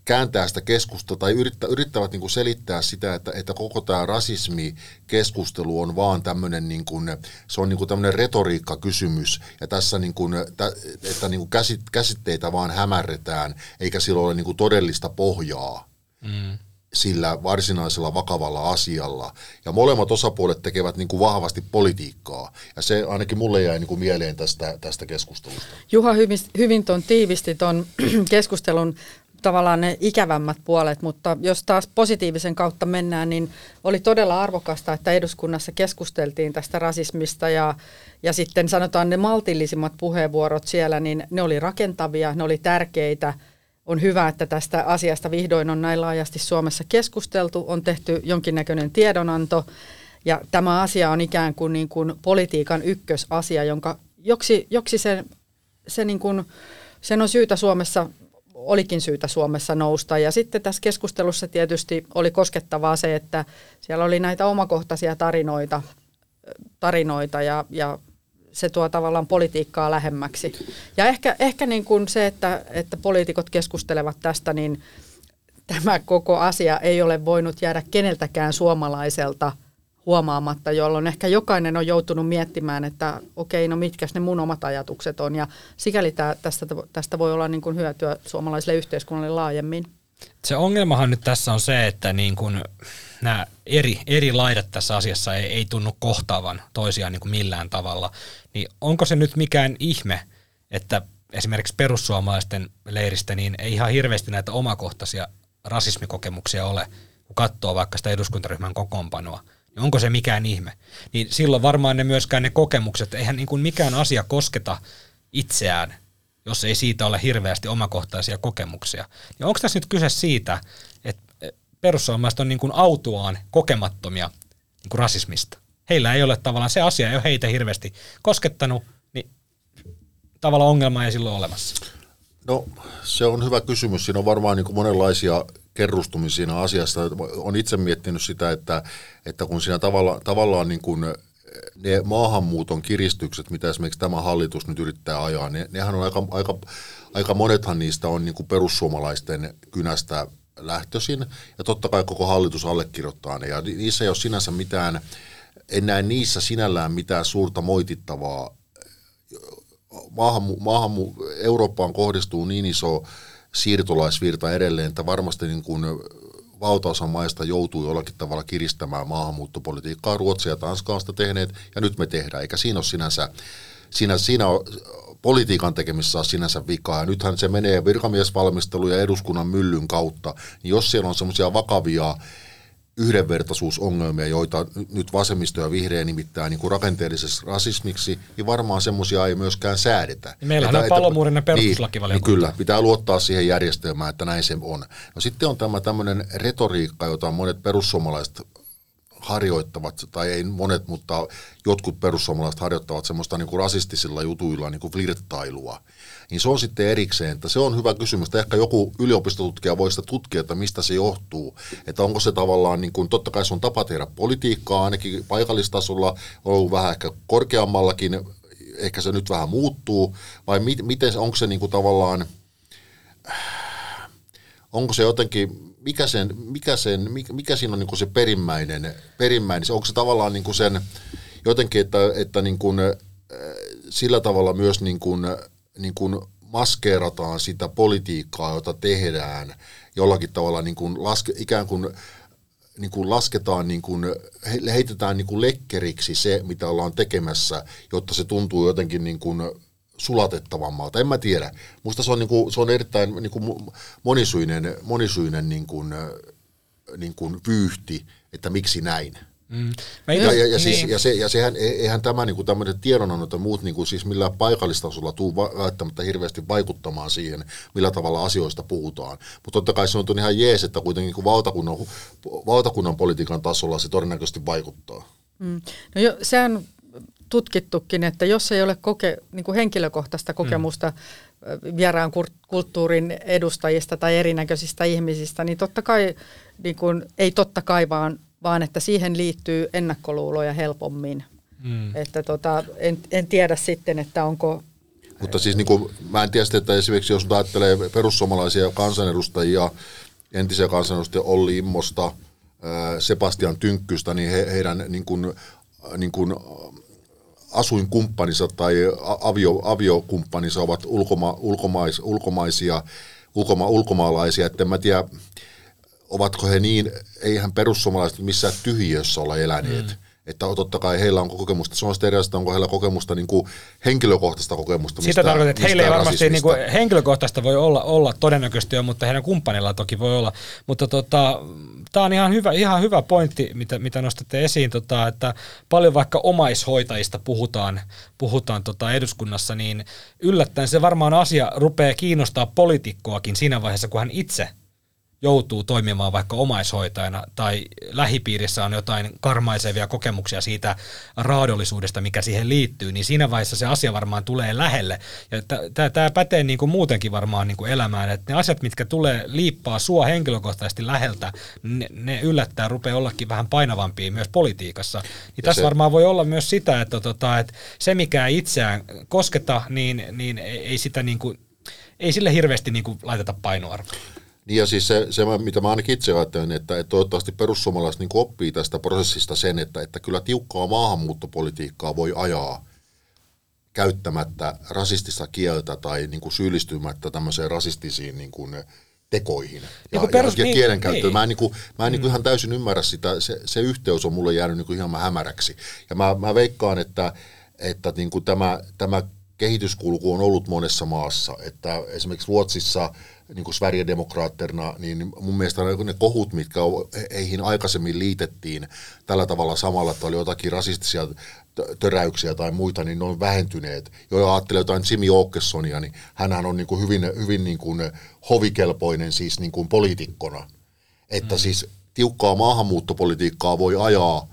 kääntää sitä keskustelua tai yrittä, yrittävät niin kuin selittää sitä, että, että koko tämä rasismikeskustelu on vaan tämmöinen, niin kuin, se on niin kuin tämmöinen retoriikkakysymys ja tässä niin kuin, tä, että niin kuin käsit, käsitteitä vaan hämärretään eikä sillä ole niin kuin todellista pohjaa. Mm sillä varsinaisella vakavalla asialla. Ja molemmat osapuolet tekevät niin kuin vahvasti politiikkaa. Ja se ainakin mulle jäi niin kuin mieleen tästä, tästä keskustelusta. Juha hyvin, hyvin ton tiivisti ton keskustelun tavallaan ne ikävämmät puolet, mutta jos taas positiivisen kautta mennään, niin oli todella arvokasta, että eduskunnassa keskusteltiin tästä rasismista ja, ja sitten sanotaan ne maltillisimmat puheenvuorot siellä, niin ne oli rakentavia, ne oli tärkeitä. On hyvä, että tästä asiasta vihdoin on näin laajasti Suomessa keskusteltu, on tehty jonkinnäköinen tiedonanto ja tämä asia on ikään kuin, niin kuin politiikan ykkösasia, jonka joksi, joksi se, se niin kuin, sen on syytä Suomessa, olikin syytä Suomessa nousta. Ja sitten tässä keskustelussa tietysti oli koskettavaa se, että siellä oli näitä omakohtaisia tarinoita, tarinoita ja, ja se tuo tavallaan politiikkaa lähemmäksi. Ja ehkä, ehkä niin kuin se, että, että poliitikot keskustelevat tästä, niin tämä koko asia ei ole voinut jäädä keneltäkään suomalaiselta huomaamatta, jolloin ehkä jokainen on joutunut miettimään, että okei, no mitkä ne mun omat ajatukset on. Ja sikäli tää, tästä, tästä voi olla niin kuin hyötyä suomalaiselle yhteiskunnalle laajemmin. Se ongelmahan nyt tässä on se, että niin kuin nämä eri, eri laidat tässä asiassa ei, ei tunnu kohtaavan toisiaan niin kuin millään tavalla. Niin onko se nyt mikään ihme, että esimerkiksi perussuomalaisten leiristä niin ei ihan hirveästi näitä omakohtaisia rasismikokemuksia ole, kun katsoo vaikka sitä eduskuntaryhmän kokoonpanoa onko se mikään ihme? Niin silloin varmaan ne myöskään ne kokemukset, eihän niin kuin mikään asia kosketa itseään, jos ei siitä ole hirveästi omakohtaisia kokemuksia. Niin onko tässä nyt kyse siitä, että perussuomalaiset on niin kuin autuaan kokemattomia niin kuin rasismista? Heillä ei ole tavallaan, se asia ei ole heitä hirveästi koskettanut, niin tavallaan ongelma ei silloin olemassa. No se on hyvä kysymys. Siinä on varmaan niin kuin monenlaisia kerrustumisia siinä asiassa. Olen itse miettinyt sitä, että, että kun siinä tavalla, tavallaan niin kuin ne maahanmuuton kiristykset, mitä esimerkiksi tämä hallitus nyt yrittää ajaa, ne, nehän on aika, aika, aika monethan niistä on niin kuin perussuomalaisten kynästä lähtöisin, ja totta kai koko hallitus allekirjoittaa ne, ja niissä ei ole sinänsä mitään, en näe niissä sinällään mitään suurta moitittavaa. Maahanmu, maahanmu, Eurooppaan kohdistuu niin iso siirtolaisvirta edelleen, että varmasti niin kuin valtaosa maista joutuu jollakin tavalla kiristämään maahanmuuttopolitiikkaa. Ruotsia ja Tanska on sitä tehneet, ja nyt me tehdään, eikä siinä ole sinänsä, siinä, siinä on, politiikan tekemisessä on sinänsä vikaa. Ja nythän se menee virkamiesvalmistelu ja eduskunnan myllyn kautta, niin jos siellä on semmoisia vakavia yhdenvertaisuusongelmia, joita nyt vasemmisto ja vihreä nimittää niin kuin rakenteellisessa rasismiksi, niin varmaan semmoisia ei myöskään säädetä. Niin meillähän on palomuurinen perustuslakivaliokunta. Niin, niin kyllä, pitää luottaa siihen järjestelmään, että näin se on. No sitten on tämä tämmöinen retoriikka, jota monet perussuomalaiset harjoittavat, tai ei monet, mutta jotkut perussuomalaiset harjoittavat semmoista niin kuin rasistisilla jutuilla niin kuin flirttailua. Niin se on sitten erikseen, että se on hyvä kysymys, että ehkä joku yliopistotutkija voi sitä tutkia, että mistä se johtuu, että onko se tavallaan, niin kuin, totta kai se on tapa tehdä politiikkaa, ainakin paikallistasolla, on ollut vähän ehkä korkeammallakin, ehkä se nyt vähän muuttuu, vai mi- miten, onko se niin kuin tavallaan, onko se jotenkin, mikä, sen, mikä, sen, mikä, mikä siinä on niin kuin se perimmäinen, perimmäinen, onko se tavallaan niin kuin sen jotenkin, että, että niin kuin, sillä tavalla myös niin kuin, niin kuin maskeerataan sitä politiikkaa, jota tehdään jollakin tavalla niin kuin laske, ikään kuin, niin kuin lasketaan, niin kuin, heitetään niin kuin lekkeriksi se, mitä ollaan tekemässä, jotta se tuntuu jotenkin niin kuin sulatettavammalta. En mä tiedä. Musta se on, niin kuin, se on erittäin niin kuin monisyinen, monisyinen niin kuin, niin kuin vyyhti, että miksi näin. Mm. Ja, ja, ja, siis, niin. ja, se, ja sehän, e, eihän tämä niin kuin tämmöiset tiedonannot ja muut niin kuin siis millään paikallistasolla tuu välttämättä hirveästi vaikuttamaan siihen, millä tavalla asioista puhutaan. Mutta totta kai se on ihan jees, että kuitenkin niin kuin valtakunnan, valtakunnan politiikan tasolla se todennäköisesti vaikuttaa. Mm. No jo, sehän tutkittukin, että jos ei ole koke, niin kuin henkilökohtaista kokemusta mm. vieraan kulttuurin edustajista tai erinäköisistä ihmisistä, niin totta kai, niin kuin, ei totta kai vaan vaan että siihen liittyy ennakkoluuloja helpommin. Mm. Että tota, en, en tiedä sitten, että onko... Mutta siis niin kuin, mä en tiedä että esimerkiksi jos ajattelee perussuomalaisia kansanedustajia, entisiä kansanedustajia Olli Immosta, Sebastian Tynkkystä, niin he, heidän niin kuin, niin kuin asuinkumppaninsa tai avio, aviokumppaninsa ovat ulkoma, ulkomais, ulkomaisia, ulkoma, ulkomaalaisia, että en mä tiedä, ovatko he niin, eihän perussuomalaiset missään tyhjiössä olla eläneet. Mm. Että totta kai heillä on kokemusta, se on sitten erilaista, onko heillä kokemusta niin kuin henkilökohtaista kokemusta. Sitä tarkoittaa, että heillä ei varmasti niin kuin henkilökohtaista voi olla, olla todennäköisesti jo, mutta heidän kumppanilla toki voi olla. Mutta tota, tämä on ihan hyvä, ihan hyvä pointti, mitä, mitä nostatte esiin, tota, että paljon vaikka omaishoitajista puhutaan, puhutaan tota eduskunnassa, niin yllättäen se varmaan asia rupeaa kiinnostaa poliitikkoakin siinä vaiheessa, kun hän itse – joutuu toimimaan vaikka omaishoitajana tai lähipiirissä on jotain karmaisevia kokemuksia siitä raadollisuudesta, mikä siihen liittyy, niin siinä vaiheessa se asia varmaan tulee lähelle. Ja tämä pätee niin kuin muutenkin varmaan niin kuin elämään, että ne asiat, mitkä tulee liippaa sua henkilökohtaisesti läheltä, ne, ne yllättää rupeaa ollakin vähän painavampia myös politiikassa. Niin tässä se... varmaan voi olla myös sitä, että, tota, että se mikä itseään kosketa, niin, niin ei sitä niin kuin, ei sille hirveästi niin kuin laiteta painoarvoa. Niin ja siis se, se mitä mä ainakin itse ajattelen, että, että toivottavasti perussuomalaiset niin oppii tästä prosessista sen, että, että kyllä tiukkaa maahanmuuttopolitiikkaa voi ajaa käyttämättä rasistista kieltä tai niin kuin syyllistymättä tämmöiseen rasistisiin niin kuin tekoihin ja, Niin perus- ja, ja niin, kielenkäyttöön. niin. Mä en, niin kuin, mä en niin kuin ihan täysin ymmärrä sitä, se, se yhteys on mulle jäänyt niin kuin ihan hämäräksi. Ja mä, mä veikkaan, että, että niin kuin tämä, tämä kehityskulku on ollut monessa maassa, että esimerkiksi Ruotsissa niin kuin Sverigedemokraatterna, niin mun mielestä ne kohut, mitkä heihin aikaisemmin liitettiin tällä tavalla samalla, että oli jotakin rasistisia tö- töräyksiä tai muita, niin ne on vähentyneet. Jo ajattelee jotain Jimmy Åkessonia, niin hänhän on niin kuin hyvin, hyvin niin kuin hovikelpoinen siis niin kuin poliitikkona. Että mm. siis tiukkaa maahanmuuttopolitiikkaa voi ajaa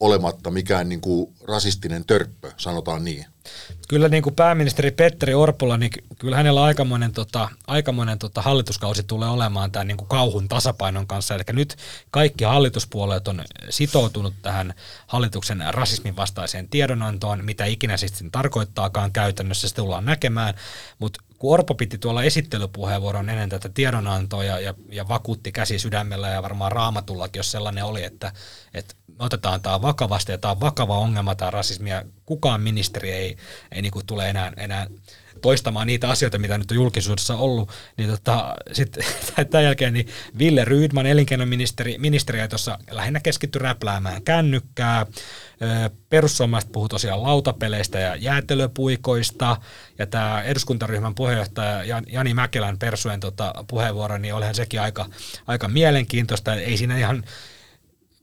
olematta mikään niin kuin rasistinen törppö, sanotaan niin. Kyllä niin kuin pääministeri Petteri Orpolla, niin ky- kyllä hänellä aikamoinen, tota, aikamoinen tota hallituskausi tulee olemaan tämän niin kuin kauhun tasapainon kanssa. Eli nyt kaikki hallituspuolueet on sitoutunut tähän hallituksen rasismin vastaiseen tiedonantoon, mitä ikinä sitten tarkoittaakaan käytännössä, se tullaan näkemään. Mutta kun Orpo piti tuolla esittelypuheenvuoron ennen tätä tiedonantoa ja, ja, ja vakuutti käsi sydämellä ja varmaan raamatullakin, jos sellainen oli, että, että me otetaan tämä vakavasti ja tämä on vakava ongelma tämä rasismi ja kukaan ministeri ei, ei niinku tule enää, enää toistamaan niitä asioita, mitä nyt on julkisuudessa ollut, niin tota, sitten tämän jälkeen niin Ville Rydman, elinkeinoministeri, ministeriä tuossa lähinnä keskittyi räpläämään kännykkää, Perussuomalaiset puhuu tosiaan lautapeleistä ja jäätelöpuikoista, ja tämä eduskuntaryhmän puheenjohtaja Jan- Jani Mäkelän Persuen tota, puheenvuoro, niin olihan sekin aika, aika mielenkiintoista. Ei siinä ihan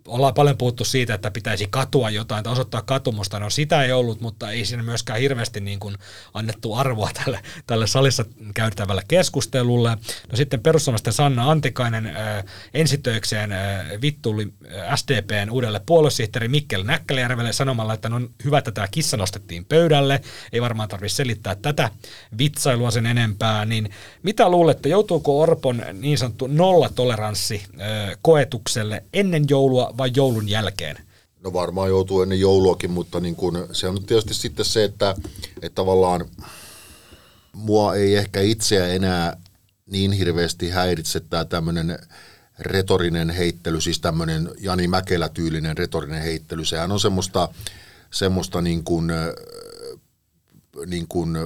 ollaan paljon puhuttu siitä, että pitäisi katua jotain tai osoittaa katumusta. No sitä ei ollut, mutta ei siinä myöskään hirveästi niin kuin annettu arvoa tälle, tälle salissa käytävälle keskustelulle. No sitten perussuomalaisten Sanna Antikainen äh, ensitöikseen äh, vittuli SDPn uudelle puoluesihteeri Mikkel Näkkälijärvelle sanomalla, että no on hyvä, että tämä kissa nostettiin pöydälle. Ei varmaan tarvitse selittää tätä vitsailua sen enempää. Niin mitä luulette, joutuuko Orpon niin sanottu nollatoleranssi äh, koetukselle ennen joulua vai joulun jälkeen? No varmaan joutuu ennen jouluakin, mutta niin kun, se on tietysti sitten se, että, että tavallaan mua ei ehkä itseä enää niin hirveästi häiritse tämä tämmöinen retorinen heittely, siis tämmöinen Jani Mäkelä-tyylinen retorinen heittely. Sehän on semmoista, semmoista niin kuin, niin kuin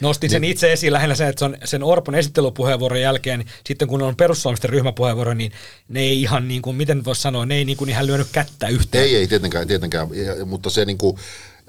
Nostin sen itse esiin lähinnä sen, että se on sen Orpon esittelypuheenvuoron jälkeen, niin sitten kun on perussuomalaisten ryhmäpuheenvuoro, niin ne ei ihan niin kuin, miten voisi sanoa, ne ei niin kuin ihan lyönyt kättä yhteen. Ei, ei tietenkään, tietenkään mutta se niinku,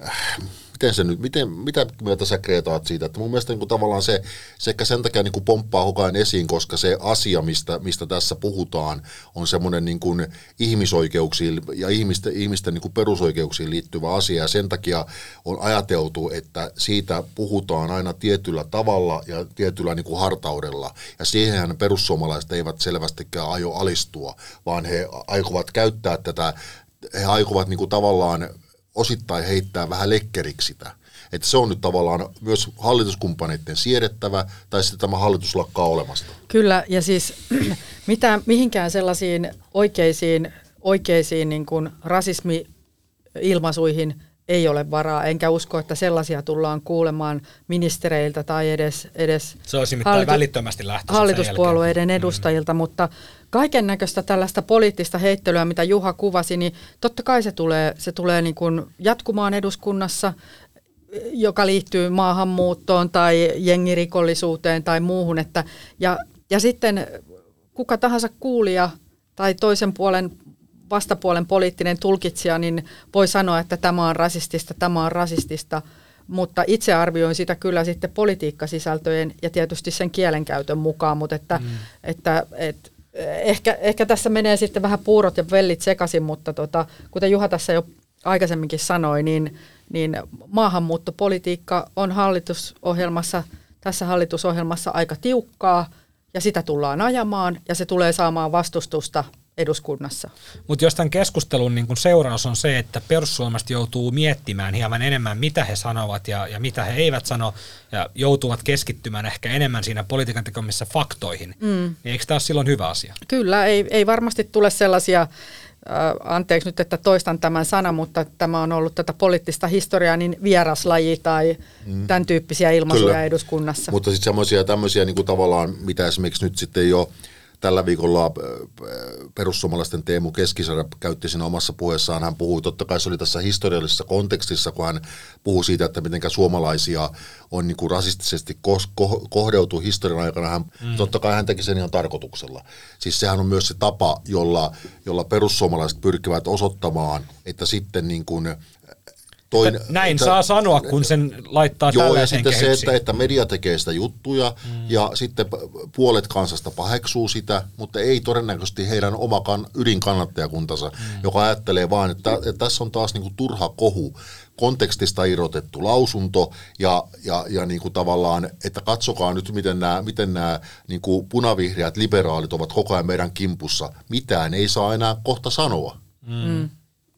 äh, miten se nyt, miten, mitä mieltä sä kreetaat siitä, että mun mielestä niinku tavallaan se, se ehkä sen takia niinku pomppaa koko esiin, koska se asia, mistä, mistä tässä puhutaan, on semmoinen niinku ihmisoikeuksiin ja ihmisten, ihmisten niinku perusoikeuksiin liittyvä asia, ja sen takia on ajateltu, että siitä puhutaan aina tietyllä tavalla ja tietyllä niinku hartaudella, ja siihenhän perussuomalaiset eivät selvästikään aio alistua, vaan he aikovat käyttää tätä, he aikovat niinku tavallaan osittain heittää vähän lekkeriksi sitä. Että se on nyt tavallaan myös hallituskumppaneiden siedettävä, tai sitten tämä hallitus lakkaa olemasta. Kyllä, ja siis mitä, mihinkään sellaisiin oikeisiin, oikeisiin niin kuin rasismi-ilmaisuihin ei ole varaa, enkä usko, että sellaisia tullaan kuulemaan ministereiltä tai edes, edes Se olisi nimittäin välittömästi hallituspuolueiden edustajilta, mm. mutta kaiken näköistä tällaista poliittista heittelyä, mitä Juha kuvasi, niin totta kai se tulee, se tulee niin kuin jatkumaan eduskunnassa, joka liittyy maahanmuuttoon tai jengirikollisuuteen tai muuhun. Että, ja, ja sitten kuka tahansa kuulija tai toisen puolen vastapuolen poliittinen tulkitsija, niin voi sanoa, että tämä on rasistista, tämä on rasistista, mutta itse arvioin sitä kyllä sitten politiikkasisältöjen ja tietysti sen kielenkäytön mukaan, mutta että, mm. että, että ehkä, ehkä tässä menee sitten vähän puurot ja vellit sekaisin, mutta tota, kuten Juha tässä jo aikaisemminkin sanoi, niin, niin maahanmuuttopolitiikka on hallitusohjelmassa, tässä hallitusohjelmassa aika tiukkaa ja sitä tullaan ajamaan ja se tulee saamaan vastustusta eduskunnassa. Mutta jos tämän keskustelun niin kun seuraus on se, että perussuomalaiset joutuu miettimään hieman enemmän, mitä he sanovat ja, ja mitä he eivät sano, ja joutuvat keskittymään ehkä enemmän siinä politiikan tekomisessa faktoihin, mm. niin eikö tämä ole silloin hyvä asia? Kyllä, ei, ei varmasti tule sellaisia anteeksi nyt, että toistan tämän sanan, mutta tämä on ollut tätä poliittista historiaa, niin vieraslaji tai mm. tämän tyyppisiä ilmaisuja Kyllä. eduskunnassa. Mutta sitten semmoisia tämmöisiä niin kuin tavallaan, mitä esimerkiksi nyt sitten jo tällä viikolla äh, perussuomalaisten Teemu Keskisarja käytti siinä omassa puheessaan. Hän puhui, totta kai se oli tässä historiallisessa kontekstissa, kun hän puhui siitä, että miten suomalaisia on niin kuin rasistisesti kohdeltu historian aikana. Hän, mm. Totta kai hän teki sen ihan tarkoituksella. Siis sehän on myös se tapa, jolla, jolla perussuomalaiset pyrkivät osoittamaan, että sitten niin kuin Toin, näin että, saa sanoa, kun sen laittaa Joo, ja sitten kehyksiin. se, että, että media tekee sitä juttuja, mm. ja sitten puolet kansasta paheksuu sitä, mutta ei todennäköisesti heidän oma kan, ydinkannattajakuntansa, mm. joka ajattelee vaan, että, että tässä on taas niin kuin turha kohu, kontekstista irrotettu lausunto, ja, ja, ja niin kuin tavallaan, että katsokaa nyt, miten nämä, miten nämä niin kuin punavihreät liberaalit ovat koko ajan meidän kimpussa. Mitään ei saa enää kohta sanoa. Mm.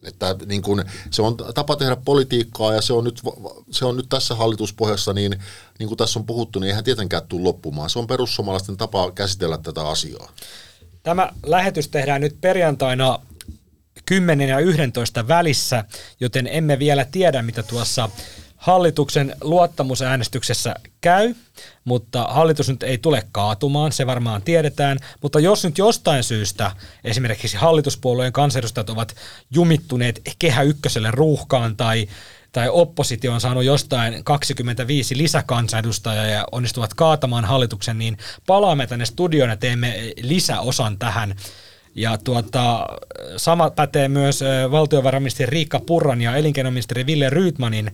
Että niin kun, se on tapa tehdä politiikkaa ja se on nyt, se on nyt tässä hallituspohjassa, niin, niin kuin tässä on puhuttu, niin eihän tietenkään tule loppumaan. Se on perussuomalaisten tapa käsitellä tätä asiaa. Tämä lähetys tehdään nyt perjantaina 10 ja 11 välissä, joten emme vielä tiedä, mitä tuossa hallituksen luottamusäänestyksessä käy, mutta hallitus nyt ei tule kaatumaan, se varmaan tiedetään, mutta jos nyt jostain syystä esimerkiksi hallituspuolueen kansanedustajat ovat jumittuneet kehä ykköselle ruuhkaan tai tai oppositio on saanut jostain 25 lisäkansanedustajaa ja onnistuvat kaatamaan hallituksen, niin palaamme tänne studioon ja teemme lisäosan tähän ja tuota, sama pätee myös valtiovarainministeri Riikka Purran ja elinkeinoministeri Ville Ryytmanin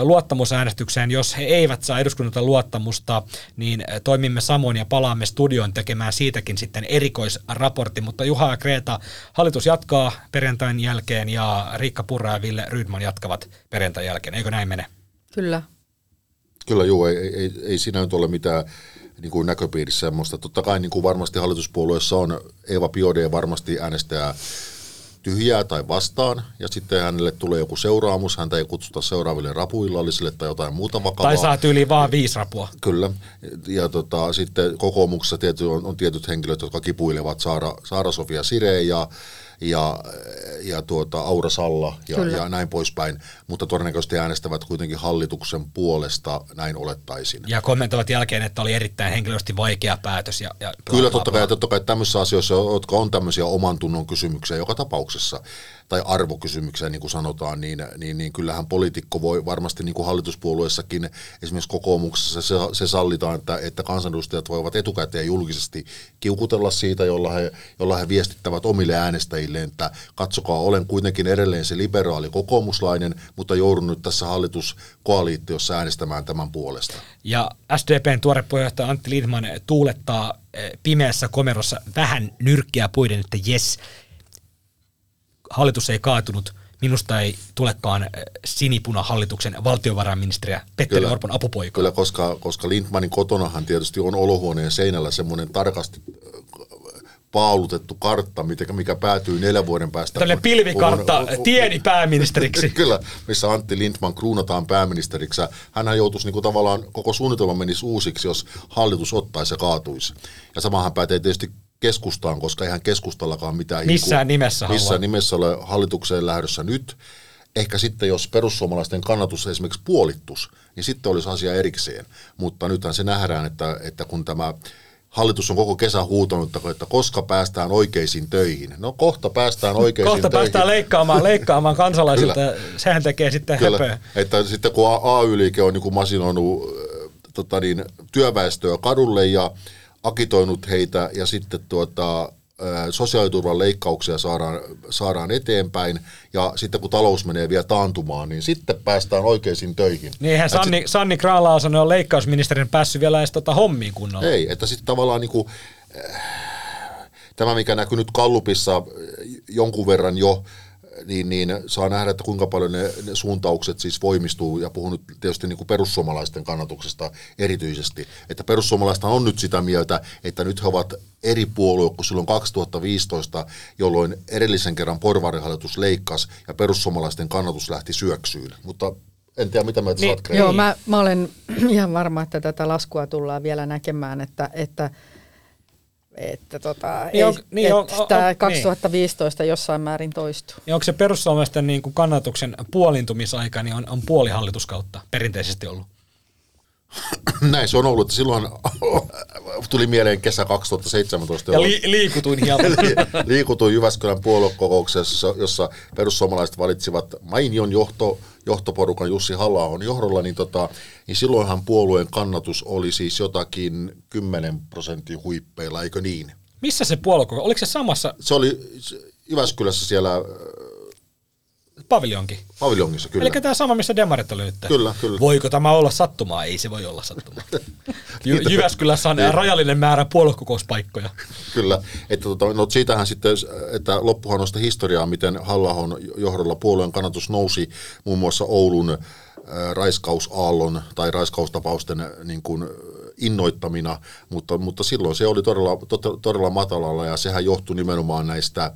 luottamusäänestykseen. Jos he eivät saa eduskunnalta luottamusta, niin toimimme samoin ja palaamme studioon tekemään siitäkin sitten erikoisraportti. Mutta Juha ja Kreta, hallitus jatkaa perjantain jälkeen ja Riikka Purra ja Ville Rydman jatkavat perjantain jälkeen. Eikö näin mene? Kyllä. Kyllä joo, ei, ei, ei siinä nyt ole mitään niin kuin näköpiirissä semmoista. Totta kai niin kuin varmasti hallituspuolueessa on Eva Biode varmasti äänestää tyhjää tai vastaan, ja sitten hänelle tulee joku seuraamus, häntä ei kutsuta seuraaville rapuillallisille tai jotain muuta vakavaa. Tai saa yli vaan viisi rapua. Kyllä, ja tota, sitten kokoomuksessa tiety, on, on tietyt henkilöt, jotka kipuilevat Saara, Saara Sofia Sireen ja ja, ja tuota, Aura Salla ja, ja näin poispäin, mutta todennäköisesti äänestävät kuitenkin hallituksen puolesta, näin olettaisin. Ja kommentoivat jälkeen, että oli erittäin henkilöisesti vaikea päätös. Ja, ja Kyllä totta kai, totta kai tämmöisissä asioissa, jotka on tämmöisiä oman tunnon kysymyksiä joka tapauksessa, tai arvokysymyksiä, niin kuin sanotaan, niin, niin, niin kyllähän poliitikko voi varmasti niin kuin hallituspuolueessakin, esimerkiksi kokoomuksessa se, se sallitaan, että, että kansanedustajat voivat etukäteen julkisesti kiukutella siitä, jolla he, jolla he viestittävät omille äänestäjilleen, että katsokaa, olen kuitenkin edelleen se liberaali kokoomuslainen, mutta joudun nyt tässä hallituskoaliitiossa äänestämään tämän puolesta. Ja SDPn tuore puheenjohtaja Antti Lindman tuulettaa eh, pimeässä komerossa vähän nyrkkiä puiden, että jes, hallitus ei kaatunut, minusta ei tulekaan äh, sinipuna hallituksen valtiovarainministeriä Petteri kyllä, Orpon apupoika. Kyllä, koska, koska Lindmanin kotonahan tietysti on olohuoneen seinällä semmoinen tarkasti äh, paalutettu kartta, mikä, mikä päätyy neljän vuoden päästä. Tällainen pilvikartta on, tieni pääministeriksi. Kyllä, missä Antti Lindman kruunataan pääministeriksi. Hänhän joutuisi niin kuin tavallaan, koko suunnitelma menisi uusiksi, jos hallitus ottaisi ja kaatuisi. Ja samahan pätee tietysti keskustaan, koska eihän keskustallakaan mitään... Missään niin nimessä Missään nimessä ole hallitukseen lähdössä nyt. Ehkä sitten, jos perussuomalaisten kannatus esimerkiksi puolittus, niin sitten olisi asia erikseen. Mutta nythän se nähdään, että, että kun tämä hallitus on koko kesä huutanut, että koska päästään oikeisiin töihin. No kohta päästään oikeisiin kohta töihin. Kohta päästään leikkaamaan, leikkaamaan kansalaisilta, sehän tekee sitten Kyllä. höpöä. Että sitten kun AY-liike on niin masinoinut tota niin, työväestöä kadulle ja akitoinut heitä ja sitten tuota, sosiaaliturvan leikkauksia saadaan, saadaan eteenpäin ja sitten kun talous menee vielä taantumaan, niin sitten päästään oikeisiin töihin. Niin eihän Sanni, sit, Sanni Graalaasonen on leikkausministerin päässyt vielä edes tota hommiin kunnolla. Ei, että sitten tavallaan niin kuin, äh, tämä mikä näkyy nyt Kallupissa jonkun verran jo, niin, niin saa nähdä, että kuinka paljon ne, ne suuntaukset siis voimistuu, ja puhun nyt tietysti niin kuin perussuomalaisten kannatuksesta erityisesti, että perussuomalaista on nyt sitä mieltä, että nyt he ovat eri puolue kuin silloin 2015, jolloin edellisen kerran porvarihallitus leikkasi ja perussuomalaisten kannatus lähti syöksyyn, mutta en tiedä, mitä mieltä niin, Joo, mä, mä olen ihan varma, että tätä laskua tullaan vielä näkemään, että, että että tota, Niin ei, on- niin on- on- tämä on- 2015 jossain määrin toistuu. Ja onko se perussuomalaisten niin kuin kannatuksen puolintumisaika, niin on, on puoli hallituskautta perinteisesti ollut? Näin se on ollut. Silloin tuli mieleen kesä 2017, Ja li, liikutuin hieman. liikutuin Jyväskylän puoluekokouksessa, jossa perussuomalaiset valitsivat mainion johto, johtoporukan Jussi halla johdolla, niin, tota, niin silloinhan puolueen kannatus oli siis jotakin 10 prosentin huippeilla, eikö niin? Missä se puoluekokous? Oliko se samassa Se oli Jyväskylässä siellä äh, paviljonkin? paviljongissa, kyllä. Eli tämä sama, missä demarit oli nyt. Kyllä, kyllä. Voiko tämä olla sattumaa? Ei se voi olla sattumaa. Jy- Jyväskylässä on rajallinen määrä puoluekokouspaikkoja. Kyllä, että tota, no siitähän sitten, että loppuhan on sitä historiaa, miten halla johdolla puolueen kannatus nousi muun muassa Oulun äh, raiskausaallon tai raiskaustapausten äh, niin kuin, äh, innoittamina, mutta, mutta silloin se oli todella, to- todella matalalla ja sehän johtui nimenomaan näistä,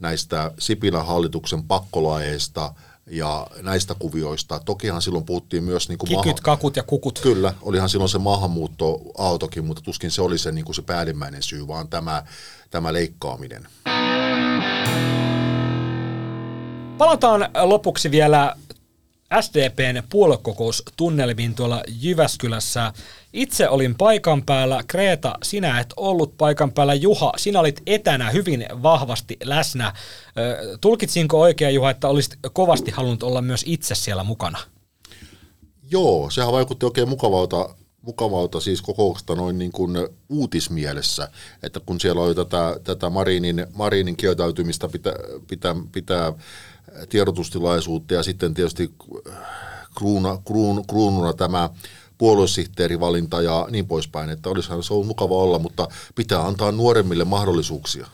näistä Sipilän hallituksen pakkolaeista ja näistä kuvioista. Tokihan silloin puhuttiin myös niin kuin Kikyt, kakut ja kukut. Kyllä, olihan silloin se maahanmuuttoaaltokin, mutta tuskin se oli se, niin kuin se päällimmäinen syy, vaan tämä, tämä leikkaaminen. Palataan lopuksi vielä SDPn puoluekokoustunnelmiin tuolla Jyväskylässä. Itse olin paikan päällä. Kreeta, sinä et ollut paikan päällä. Juha, sinä olit etänä hyvin vahvasti läsnä. Tulkitsinko oikein, Juha, että olisit kovasti halunnut olla myös itse siellä mukana? Joo, sehän vaikutti oikein mukavalta, mukavalta siis kokouksesta noin niin kuin uutismielessä, että kun siellä oli tätä, tätä Marinin, Marinin kieltäytymistä pitää, pitää, pitää tiedotustilaisuutta ja sitten tietysti kruuna, kruun, kruununa tämä puoluesihteerivalinta ja niin poispäin, että olisihan se ollut mukava olla, mutta pitää antaa nuoremmille mahdollisuuksia.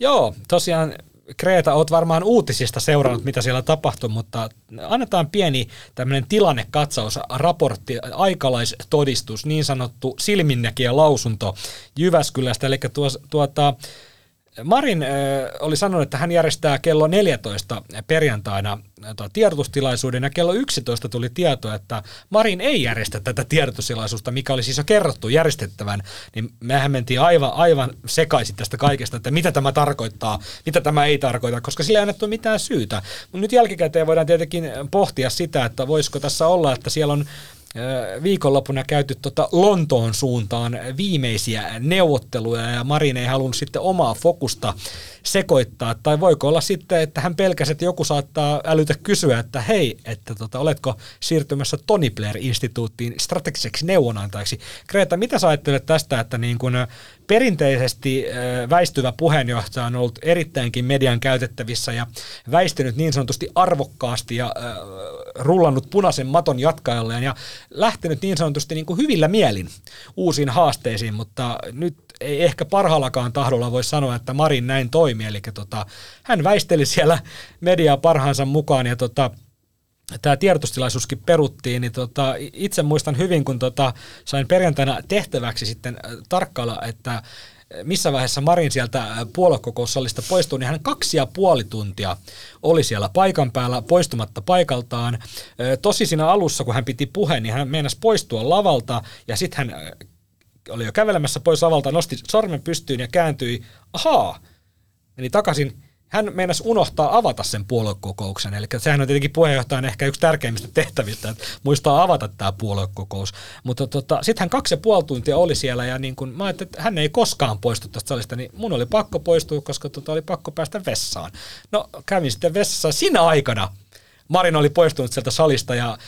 Joo, tosiaan Kreeta, oot varmaan uutisista seurannut, mitä siellä tapahtui, mutta annetaan pieni tämmöinen tilannekatsaus, raportti, aikalaistodistus, niin sanottu silminnäkijä lausunto Jyväskylästä, eli tuos, tuota, Marin oli sanonut, että hän järjestää kello 14 perjantaina tota, tiedotustilaisuuden ja kello 11 tuli tieto, että Marin ei järjestä tätä tiedotustilaisuutta, mikä oli siis jo kerrottu järjestettävän, niin mehän mentiin aivan, aivan sekaisin tästä kaikesta, että mitä tämä tarkoittaa, mitä tämä ei tarkoita, koska sillä ei annettu mitään syytä. Mutta nyt jälkikäteen voidaan tietenkin pohtia sitä, että voisiko tässä olla, että siellä on viikonloppuna käyty tota Lontoon suuntaan viimeisiä neuvotteluja ja Marin ei halunnut sitten omaa fokusta sekoittaa. Tai voiko olla sitten, että hän pelkäsi, että joku saattaa älytä kysyä, että hei, että tota, oletko siirtymässä Tony Blair-instituuttiin strategiseksi neuvonantajaksi. Kreta, mitä sä ajattelet tästä, että niin kun perinteisesti väistyvä puheenjohtaja on ollut erittäinkin median käytettävissä ja väistynyt niin sanotusti arvokkaasti ja rullannut punaisen maton jatkajalleen ja lähtenyt niin sanotusti niin kuin hyvillä mielin uusiin haasteisiin, mutta nyt ei ehkä parhaallakaan tahdolla voi sanoa, että Marin näin toimi, eli tota, hän väisteli siellä mediaa parhaansa mukaan ja tota, tämä tiedotustilaisuuskin peruttiin, niin tota, itse muistan hyvin, kun tota, sain perjantaina tehtäväksi sitten tarkkailla, että missä vaiheessa Marin sieltä puoluekokoussalista poistui, niin hän kaksi ja puoli tuntia oli siellä paikan päällä poistumatta paikaltaan. Tosi siinä alussa, kun hän piti puheen, niin hän meinasi poistua lavalta ja sitten hän oli jo kävelemässä pois lavalta, nosti sormen pystyyn ja kääntyi, ahaa, meni takaisin hän meinasi unohtaa avata sen puoluekokouksen. Eli sehän on tietenkin puheenjohtajan ehkä yksi tärkeimmistä tehtävistä, että muistaa avata tämä puoluekokous. Mutta tota, sitten hän kaksi ja puoli tuntia oli siellä ja niin kun mä ajattelin, että hän ei koskaan poistu tästä salista, niin mun oli pakko poistua, koska tota oli pakko päästä vessaan. No kävin sitten vessassa siinä aikana. Marin oli poistunut sieltä salista ja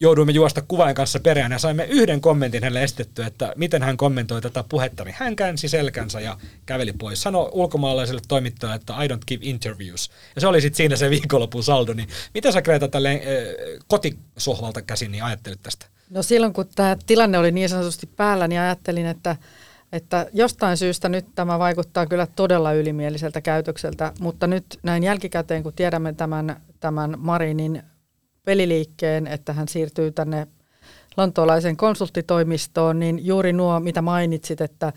jouduimme juosta kuvain kanssa perään ja saimme yhden kommentin hänelle estetty, että miten hän kommentoi tätä puhetta, niin hän käänsi selkänsä ja käveli pois. Sano ulkomaalaiselle toimittajalle, että I don't give interviews. Ja se oli sitten siinä se viikonlopun saldo. Niin mitä sä Kreta tälle äh, kotisohvalta käsin niin ajattelit tästä? No silloin kun tämä tilanne oli niin sanotusti päällä, niin ajattelin, että, että jostain syystä nyt tämä vaikuttaa kyllä todella ylimieliseltä käytökseltä, mutta nyt näin jälkikäteen, kun tiedämme tämän, tämän Marinin peliliikkeen, että hän siirtyy tänne lontoolaisen konsulttitoimistoon, niin juuri nuo, mitä mainitsit, että,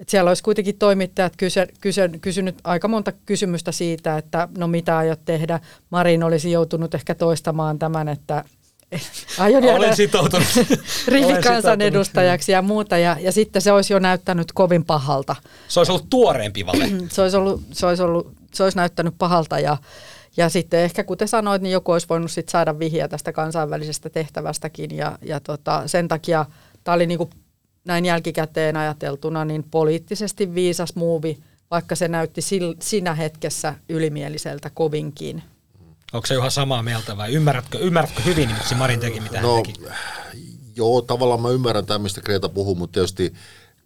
että siellä olisi kuitenkin toimittajat kyse, kyse, kysynyt aika monta kysymystä siitä, että no mitä aiot tehdä. Marin olisi joutunut ehkä toistamaan tämän, että, aion Olen jäädä sitoutunut. Olen rivikansanedustajaksi ja muuta, ja, ja sitten se olisi jo näyttänyt kovin pahalta. Se olisi ollut tuoreempi vale. Se olisi, ollut, se olisi, ollut, se olisi näyttänyt pahalta, ja, ja sitten ehkä kuten sanoit, niin joku olisi voinut sit saada vihjeä tästä kansainvälisestä tehtävästäkin, ja, ja tota, sen takia tämä oli niinku näin jälkikäteen ajateltuna niin poliittisesti viisas muuvi, vaikka se näytti sil, siinä hetkessä ylimieliseltä kovinkin. Onko se ihan samaa mieltä vai ymmärrätkö, ymmärrätkö hyvin, miksi Marin teki mitä No, hän teki? joo, tavallaan mä ymmärrän tämän, mistä Kreta puhuu, mutta tietysti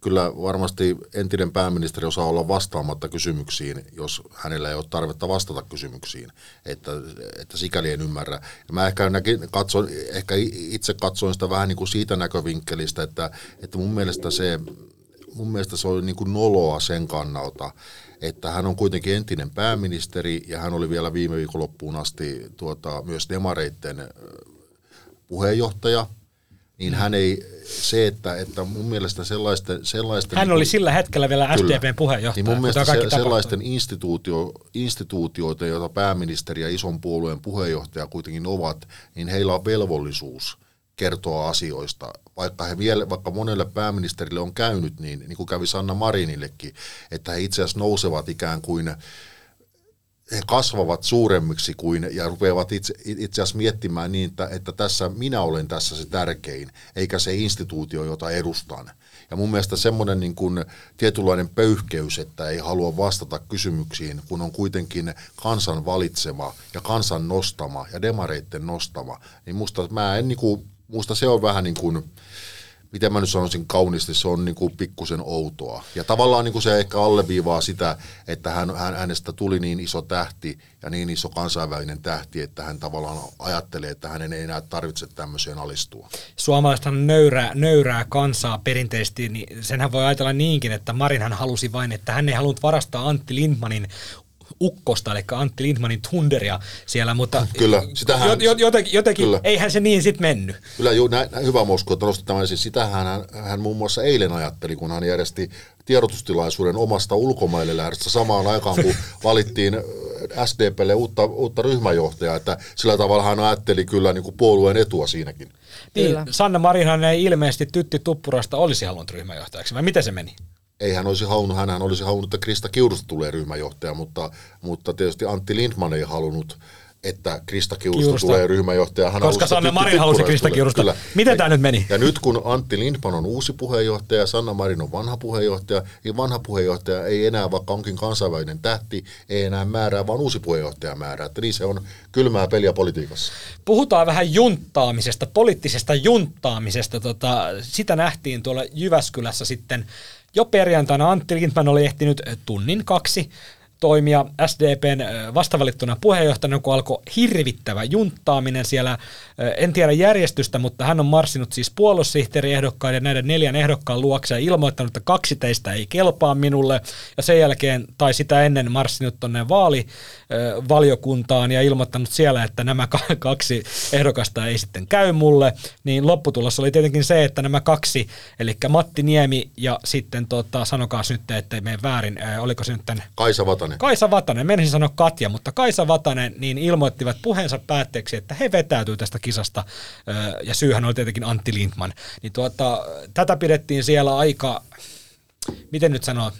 kyllä varmasti entinen pääministeri osaa olla vastaamatta kysymyksiin, jos hänellä ei ole tarvetta vastata kysymyksiin, että, että sikäli en ymmärrä. Mä ehkä, näkin, katson, ehkä itse katsoin sitä vähän niin kuin siitä näkövinkkelistä, että, että mun mielestä se mun mielestä se oli niin kuin noloa sen kannalta, että hän on kuitenkin entinen pääministeri ja hän oli vielä viime viikonloppuun asti tuota, myös demareitten puheenjohtaja, niin hän ei, se, että, että mun mielestä sellaisten... sellaisten Hän oli sillä hetkellä vielä. SDPn puheenjohtaja. Niin mun mielestä se, tapahtui. sellaisten instituutio, instituutioita, joita pääministeri ja ison puolueen puheenjohtaja kuitenkin ovat, niin heillä on velvollisuus kertoa asioista. Vaikka, he vielä, vaikka monelle pääministerille on käynyt niin, niin kuin kävi Sanna Marinillekin, että he itse asiassa nousevat ikään kuin he kasvavat suuremmiksi kuin ja rupeavat itse, itse asiassa miettimään niin, että, että tässä minä olen tässä se tärkein, eikä se instituutio, jota edustan. Ja mun mielestä semmoinen niin kuin tietynlainen pöyhkeys, että ei halua vastata kysymyksiin, kun on kuitenkin kansan valitsema ja kansan nostama ja demareitten nostama, niin musta, mä en niin kuin, musta se on vähän niin kuin, miten mä nyt sanoisin kauniisti, se on niin kuin pikkusen outoa. Ja tavallaan niin kuin se ehkä alleviivaa sitä, että hän, hän, hänestä tuli niin iso tähti ja niin iso kansainvälinen tähti, että hän tavallaan ajattelee, että hänen ei enää tarvitse tämmöiseen alistua. Suomalaisethan nöyrää, nöyrää kansaa perinteisesti, niin senhän voi ajatella niinkin, että Marinhan halusi vain, että hän ei halunnut varastaa Antti Lindmanin ukkosta, eli Antti Lindmanin tunderia siellä, mutta Kyllä, sitähän- jo, jo, jotenkin, jotenkin Kyllä. eihän se niin sitten mennyt. Kyllä ju, nä, nä, hyvä Mosko, että nostit tämän esiin. Sitähän hän, hän muun muassa eilen ajatteli, kun hän järjesti tiedotustilaisuuden omasta ulkomaille lähdöstä samaan aikaan, kun valittiin äh, SDPlle uutta, uutta ryhmäjohtajaa, että sillä tavalla hän ajatteli kyllä niin kuin puolueen etua siinäkin. Niin, Kyllä. Sanna Marinhan ei ilmeisesti Tytti Tuppurasta olisi halunnut ryhmäjohtajaksi, vai miten se meni? Ei hän olisi halunnut, hän olisi halunnut, että Krista Kiurusta tulee ryhmäjohtaja, mutta, mutta tietysti Antti Lindman ei halunnut, että Krista Kiurusta, Kiurusta. tulee ryhmäjohtaja. Hän Koska Sanna Marin halusi Krista. Kiurusta. Kyllä. Miten tämä nyt meni? Ja nyt kun Antti Lindman on uusi puheenjohtaja ja Sanna Marin on vanha puheenjohtaja, niin vanha puheenjohtaja ei enää, vaikka onkin kansainvälinen tähti, ei enää määrää, vaan uusi puheenjohtaja määrää. Että niin se on kylmää peliä politiikassa. Puhutaan vähän junttaamisesta, poliittisesta junttaamisesta. Tota, sitä nähtiin tuolla Jyväskylässä sitten jo perjantaina. Antti Lindman oli ehtinyt tunnin kaksi toimia SDPn vastavalittuna puheenjohtajana, kun alkoi hirvittävä junttaaminen siellä. En tiedä järjestystä, mutta hän on marssinut siis puoluesihteeriehdokkaiden näiden neljän ehdokkaan luokse ja ilmoittanut, että kaksi teistä ei kelpaa minulle. Ja sen jälkeen, tai sitä ennen marssinut tuonne vaalivaliokuntaan ja ilmoittanut siellä, että nämä ka- kaksi ehdokasta ei sitten käy mulle. Niin lopputulos oli tietenkin se, että nämä kaksi, eli Matti Niemi ja sitten tota, sanokaas nyt, ettei mene väärin, oliko se nyt tämän Kaisa Vatanen. Kaisa Vatanen, menisin sanoa Katja, mutta Kaisa Vatanen niin ilmoittivat puheensa päätteeksi, että he vetäytyy tästä kisasta, ja syyhän oli tietenkin Antti Lindman. Niin tuota, tätä pidettiin siellä aika, miten nyt sanoa,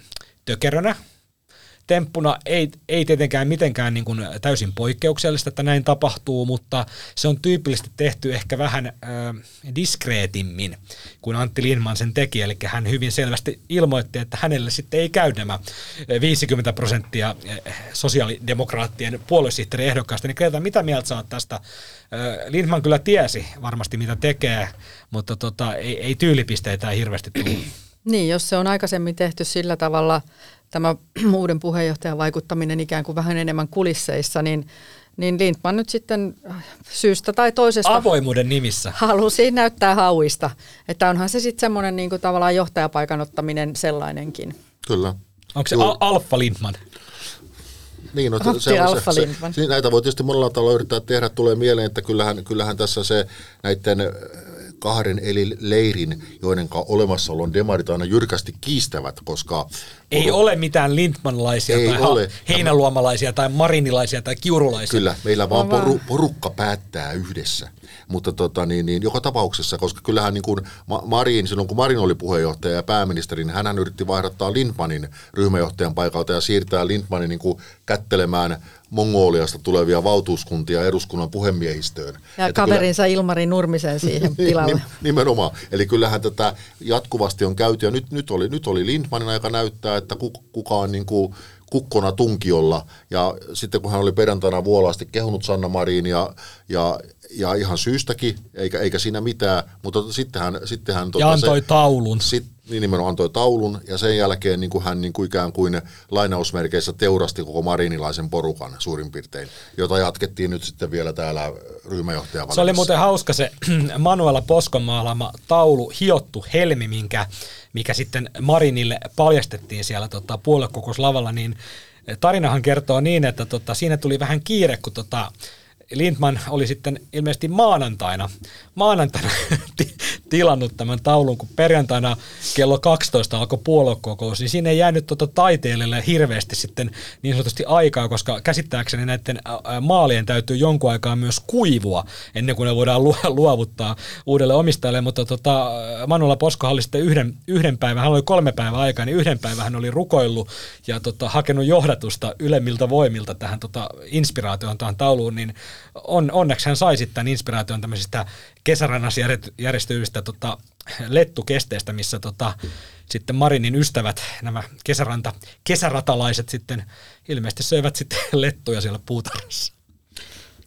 tökerönä, temppuna ei, ei tietenkään mitenkään niin kuin täysin poikkeuksellista, että näin tapahtuu, mutta se on tyypillisesti tehty ehkä vähän ö, diskreetimmin kuin Antti Lindman sen teki, eli hän hyvin selvästi ilmoitti, että hänelle sitten ei käy nämä ö, 50 prosenttia sosiaalidemokraattien puoluesihteeriehdokkaista, niin Greta, mitä mieltä oot tästä? Lindman kyllä tiesi varmasti mitä tekee, mutta tota, ei, ei tyylipisteitä ei hirveästi tullut. Niin, jos se on aikaisemmin tehty sillä tavalla, tämä uuden puheenjohtajan vaikuttaminen ikään kuin vähän enemmän kulisseissa, niin, niin Lindman nyt sitten syystä tai toisesta Avoimuuden nimissä. halusi näyttää hauista. Että onhan se sitten semmoinen niin kuin tavallaan johtajapaikan ottaminen sellainenkin. Kyllä. Onko se. Al- Alfa Lindman? Niin, no, se, se, Lindman. se, näitä voi tietysti monella tavalla yrittää tehdä. Tulee mieleen, että kyllähän, kyllähän tässä se näiden äh, kahden eli leirin, joiden olemassaolon demarit aina jyrkästi kiistävät, koska... Ei ole mitään Lindmanlaisia Ei tai ole. heinäluomalaisia tai marinilaisia tai kiurulaisia. Kyllä, meillä vaan On vaan. poru, porukka päättää yhdessä. Mutta tota, niin, niin, joka tapauksessa, koska kyllähän niin kuin Ma- Marin, silloin kun Marin oli puheenjohtaja ja pääministeri, niin hän yritti vaihdattaa Lindmanin ryhmäjohtajan paikalta ja siirtää Lindmanin niin kuin kättelemään Mongoliasta tulevia valtuuskuntia eduskunnan puhemiehistöön. Ja Että kaverinsa Ilmari Nurmisen siihen tilalle. Nim- Nimenomaan. Eli kyllähän tätä jatkuvasti on käyty, ja nyt, nyt, oli, nyt oli Lindmanin aika näyttää, että ku- kuka on niin kuin kukkona tunkiolla, ja sitten kun hän oli perjantaina vuolaasti kehunut Sanna Marin ja, ja, ja ihan syystäkin, eikä, eikä siinä mitään, mutta sitten hän, sitten hän Ja antoi se, taulun. sit, niin nimenomaan antoi taulun, ja sen jälkeen niin kuin hän niin kuin ikään kuin lainausmerkeissä teurasti koko marinilaisen porukan suurin piirtein, jota jatkettiin nyt sitten vielä täällä ryhmäjohtajan Se oli muuten hauska se Manuela Poskon maalaama taulu, hiottu helmi, minkä, mikä sitten Marinille paljastettiin siellä tota, puoluekokouslavalla, niin tarinahan kertoo niin, että tota, siinä tuli vähän kiire, kun tota, Lindman oli sitten ilmeisesti maanantaina, maanantaina tilannut tämän taulun, kun perjantaina kello 12 alkoi puoluekokous, niin siinä ei jäänyt tota taiteilijalle hirveästi sitten niin sanotusti aikaa, koska käsittääkseni näiden maalien täytyy jonkun aikaa myös kuivua ennen kuin ne voidaan lu- luovuttaa uudelle omistajalle, mutta tota, Manuela Posko oli sitten yhden, yhden päivän, hän oli kolme päivää aikaa, niin yhden päivän hän oli rukoillut ja tota, hakenut johdatusta ylemmiltä voimilta tähän tota, inspiraatioon tähän tauluun, niin on, onneksi hän sai sitten tämän inspiraation tämmöisistä kesärannassa järjet- järjestyvistä tota, lettukesteistä, missä tota, sitten Marinin ystävät, nämä kesäranta, kesäratalaiset sitten ilmeisesti söivät sitten lettuja siellä puutarhassa.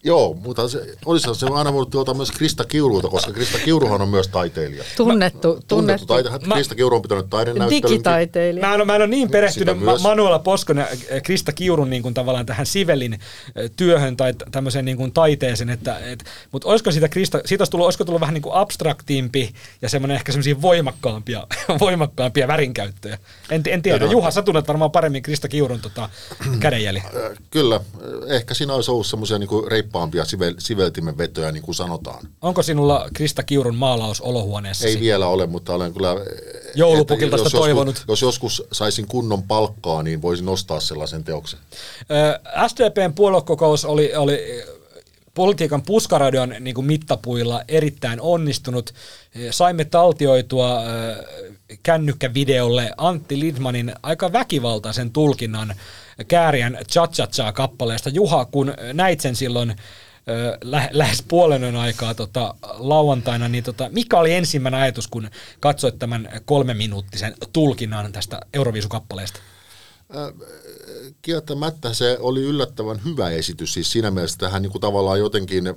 Joo, mutta se, olisi se aina voinut tuolta myös Krista Kiurulta, koska Krista Kiuruhan on myös taiteilija. Tunnettu, Tunnettu tunnettu taite, Mä- Krista Kiuru on pitänyt taidenäyttelyn. digitaiteilija. Mä en, ole- mä en ole niin perehtynyt Ma-. Manuela Poskon ja äh, Krista Kiurun niin kuin tavallaan tähän Sivelin äh, työhön tai tämmöiseen niin kuin taiteeseen, että, et, mutta olisiko siitä Krista, siitä olisi tullut, olisiko tullut vähän niin kuin abstraktiimpi ja semmoinen ehkä semmoisia voimakkaampia, voimakkaampia värinkäyttöjä. En, en tiedä. Joo. Juha, sä tunnet varmaan paremmin Krista Kiurun tota, kädenjäljen. Äh, Kyllä, äh, ehkä siinä olisi ollut semmoisia niin reippaampia sivel, siveltimen vetoja, niin kuin sanotaan. Onko sinulla Krista Kiurun maalaus olohuoneessa? Ei vielä ole, mutta olen kyllä... Joulupukilta sitä toivonut. Joskus, jos joskus saisin kunnon palkkaa, niin voisin nostaa sellaisen teoksen. Ö, SDPn puoluekokous oli, oli politiikan puskaradion niin kuin mittapuilla erittäin onnistunut. Saimme taltioitua kännykkävideolle Antti Lindmanin aika väkivaltaisen tulkinnan Kääriän cha cha kappaleesta. Juha, kun näit sen silloin lä- lähes puolen aikaa tota, lauantaina, niin tota, mikä oli ensimmäinen ajatus, kun katsoit tämän kolmeminuuttisen tulkinnan tästä Euroviisukappaleesta? Kieltämättä se oli yllättävän hyvä esitys, siis siinä mielessä että hän niin tavallaan jotenkin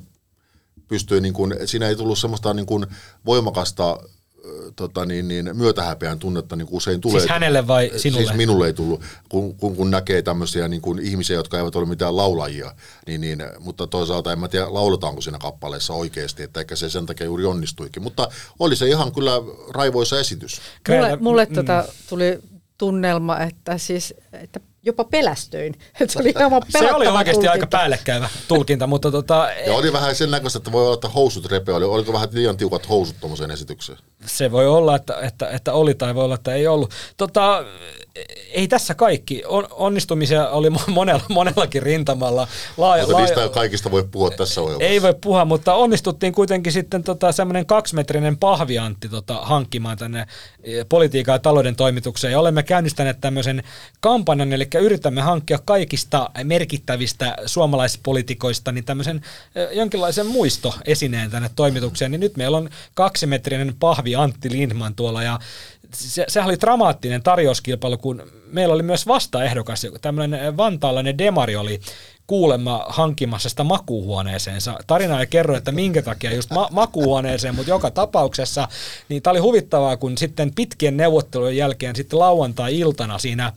pystyi, niin kuin, siinä ei tullut semmoista niin kuin voimakasta tota niin, niin, myötähäpeän tunnetta niin kuin usein tulee. Siis hänelle vai sinulle? Siis minulle ei tullut, kun, kun, kun näkee tämmöisiä niin kuin ihmisiä, jotka eivät ole mitään laulajia, niin, niin, mutta toisaalta en mä tiedä, lauletaanko siinä kappaleessa oikeasti, että ehkä se sen takia juuri onnistuikin. Mutta oli se ihan kyllä raivoisa esitys. Mulle, mulle mm. tota, tuli tunnelma, että, siis, että jopa pelästyin. Että se oli aivan Se oli oikeasti tulkinta. aika päällekkäyvä tulkinta, mutta tota, Ja oli vähän sen näköistä, että voi olla, että housut repeä, oli, oliko vähän liian tiukat housut tuommoiseen esitykseen? se voi olla, että, että, että oli tai voi olla, että ei ollut. Tota, ei tässä kaikki. On, onnistumisia oli mo- monella, monellakin rintamalla. Laaja, Mutta niistä ei kaikista voi puhua tässä ohjelmassa. ei voi puhua, mutta onnistuttiin kuitenkin sitten tota, semmoinen kaksimetrinen pahviantti tota, hankkimaan tänne politiikan ja talouden toimitukseen. Ja olemme käynnistäneet tämmöisen kampanjan, eli yritämme hankkia kaikista merkittävistä suomalaispolitikoista niin tämmöisen eh, jonkinlaisen muistoesineen tänne toimitukseen. Niin nyt meillä on kaksimetrinen pahvi Antti Lindman tuolla ja se, sehän oli dramaattinen tarjouskilpailu, kun meillä oli myös vastaehdokas, tämmöinen vantaalainen demari oli kuulemma hankkimassa sitä makuuhuoneeseensa. Tarina ei kerro, että minkä takia just ma- makuuhuoneeseen, mutta joka tapauksessa, niin tämä oli huvittavaa, kun sitten pitkien neuvottelujen jälkeen sitten lauantai-iltana siinä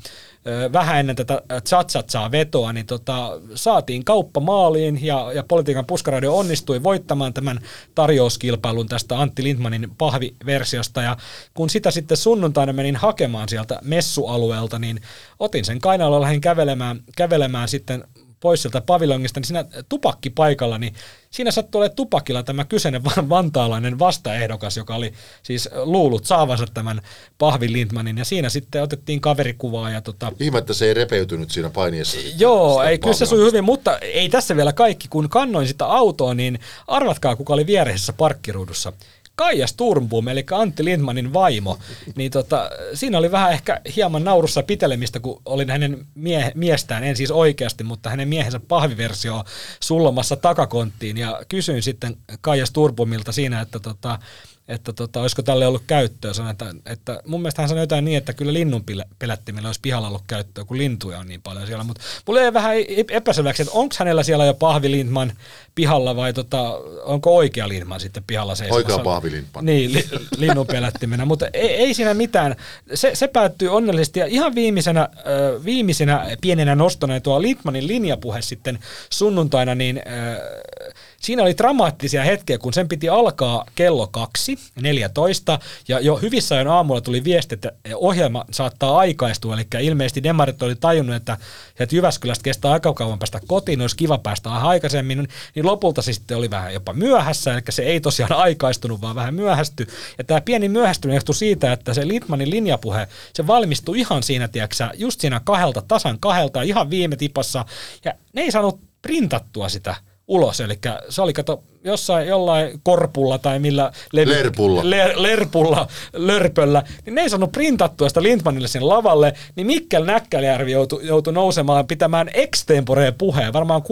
vähän ennen tätä chatsatsaa vetoa, niin tota, saatiin kauppa maaliin ja, ja politiikan puskaradio onnistui voittamaan tämän tarjouskilpailun tästä Antti Lindmanin pahviversiosta ja kun sitä sitten sunnuntaina menin hakemaan sieltä messualueelta, niin otin sen kainalolla lähdin kävelemään, kävelemään sitten pois sieltä paviljongista, niin siinä tupakkipaikalla, niin siinä sattui olemaan tupakilla tämä kyseinen van- vantaalainen vastaehdokas, joka oli siis luullut saavansa tämän Pahvi Lindmanin, ja siinä sitten otettiin kaverikuvaa ja tota, Ihme, että se ei repeytynyt siinä painiessa. Joo, ei, kyllä se sujui hyvin, mutta ei tässä vielä kaikki. Kun kannoin sitä autoa, niin arvatkaa, kuka oli viereisessä parkkiruudussa. Kaija Sturmbom, eli Antti Lindmanin vaimo, niin tota, siinä oli vähän ehkä hieman naurussa pitelemistä, kun olin hänen mie- miestään, en siis oikeasti, mutta hänen miehensä pahviversio sullomassa takakonttiin, ja kysyin sitten Kaija Sturmbomilta siinä, että tota, että tota, olisiko tälle ollut käyttöä. Sanoin, että, että mun mielestä hän sanoi jotain niin, että kyllä linnun pelättimillä olisi pihalla ollut käyttöä, kun lintuja on niin paljon siellä. Mutta mulle jäi vähän e- epäselväksi, että onko hänellä siellä jo Pahvi Lindman pihalla vai tota, onko oikea Lindman sitten pihalla seisomassa. Oikea Pahvi Lindman. Niin, li, linnun pelättimenä, mutta ei, ei siinä mitään. Se, se päättyy onnellisesti ja ihan viimeisenä, viimeisenä pienenä nostona tuo Lindmanin linjapuhe sitten sunnuntaina, niin siinä oli dramaattisia hetkiä, kun sen piti alkaa kello kaksi, 14, ja jo hyvissä ajoin aamulla tuli viesti, että ohjelma saattaa aikaistua, eli ilmeisesti demarit oli tajunnut, että, että Jyväskylästä kestää aika kauan päästä kotiin, olisi kiva päästä aikaisemmin, niin lopulta se sitten oli vähän jopa myöhässä, eli se ei tosiaan aikaistunut, vaan vähän myöhästy. Ja tämä pieni myöhästyminen johtui siitä, että se Litmanin linjapuhe, se valmistui ihan siinä, tiedätkö, just siinä kahdelta, tasan kahdelta, ihan viime tipassa, ja ne ei saanut printattua sitä ulos, eli se oli kato jossain jollain korpulla tai millä Lerpulla. ler, lerpulla, lörpöllä, niin ne ei saanut printattua sitä Lindmanille sinne lavalle, niin Mikkel Näkkäljärvi joutui, joutui nousemaan pitämään extemporeen puheen, varmaan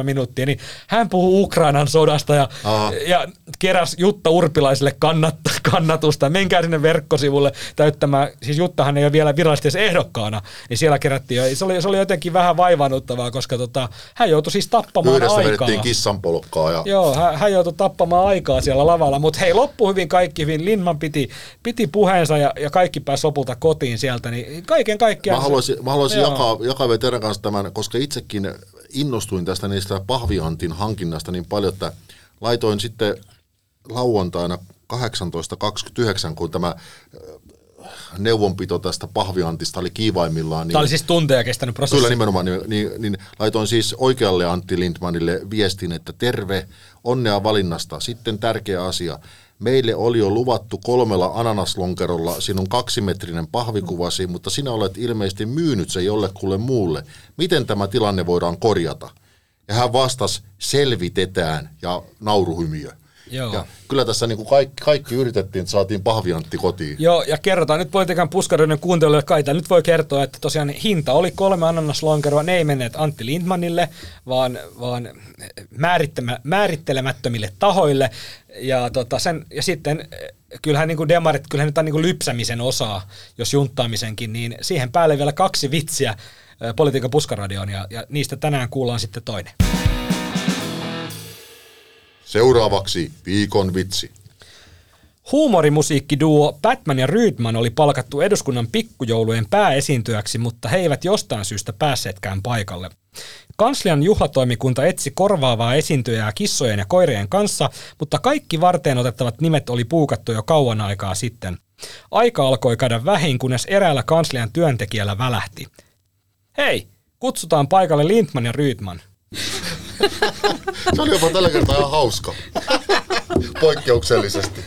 6-7 minuuttia, niin hän puhuu Ukrainan sodasta ja, Aha. ja keräs Jutta Urpilaiselle kannat, kannatusta. Menkää sinne verkkosivulle täyttämään, siis Juttahan ei ole vielä virallisesti edes ehdokkaana, niin siellä kerättiin, ja se oli, se oli jotenkin vähän vaivannuttavaa, koska tota, hän joutui siis tappamaan Yhdessä aikaa. vedettiin kissanpolkkaa ja Joo, hän, hän joutui tappamaan aikaa siellä lavalla, mutta hei, loppu hyvin kaikki hyvin. Lindman piti, piti puheensa ja, ja kaikki pääsi lopulta kotiin sieltä, niin kaiken kaikkiaan... Mä se- haluaisin, mä haluaisin Joo. jakaa, jakaa vielä teidän kanssa tämän, koska itsekin innostuin tästä niistä pahviantin hankinnasta niin paljon, että laitoin sitten lauantaina 18.29, kun tämä neuvonpito tästä pahviantista oli kiivaimmillaan. Niin Tämä oli siis tunteja kestänyt prosessi. Kyllä nimenomaan, niin, niin, niin laitoin siis oikealle Antti Lindmanille viestin, että terve, onnea valinnasta. Sitten tärkeä asia. Meille oli jo luvattu kolmella ananaslonkerolla sinun kaksimetrinen pahvikuvasi, mutta sinä olet ilmeisesti myynyt se jollekulle muulle. Miten tämä tilanne voidaan korjata? Ja hän vastasi, selvitetään ja nauruhymiö. Joo. Ja kyllä tässä niin kuin kaikki, kaikki yritettiin, että saatiin pahviantti kotiin. Joo, ja kerrotaan nyt politiikan puskaroiden kuuntelijoille kaita. Nyt voi kertoa, että tosiaan hinta oli kolme ananaslonkeroa. Ne ei menneet Antti Lindmanille, vaan, vaan määrittelemättömille tahoille. Ja, tota sen, ja sitten eh, kyllähän niin kuin demarit, kyllähän nyt on niin kuin lypsämisen osaa, jos junttaamisenkin, niin siihen päälle vielä kaksi vitsiä eh, politiikan puskaradioon, ja, ja niistä tänään kuullaan sitten toinen. Seuraavaksi viikon vitsi. Huumorimusiikkiduo Batman ja Rydman oli palkattu eduskunnan pikkujoulujen pääesiintyjäksi, mutta he eivät jostain syystä päässeetkään paikalle. Kanslian juhlatoimikunta etsi korvaavaa esiintyjää kissojen ja koirien kanssa, mutta kaikki varteen otettavat nimet oli puukattu jo kauan aikaa sitten. Aika alkoi käydä vähin, kunnes eräällä kanslian työntekijällä välähti. Hei, kutsutaan paikalle Lindman ja Rydman. Se oli jopa tällä kertaa ihan hauska. Poikkeuksellisesti.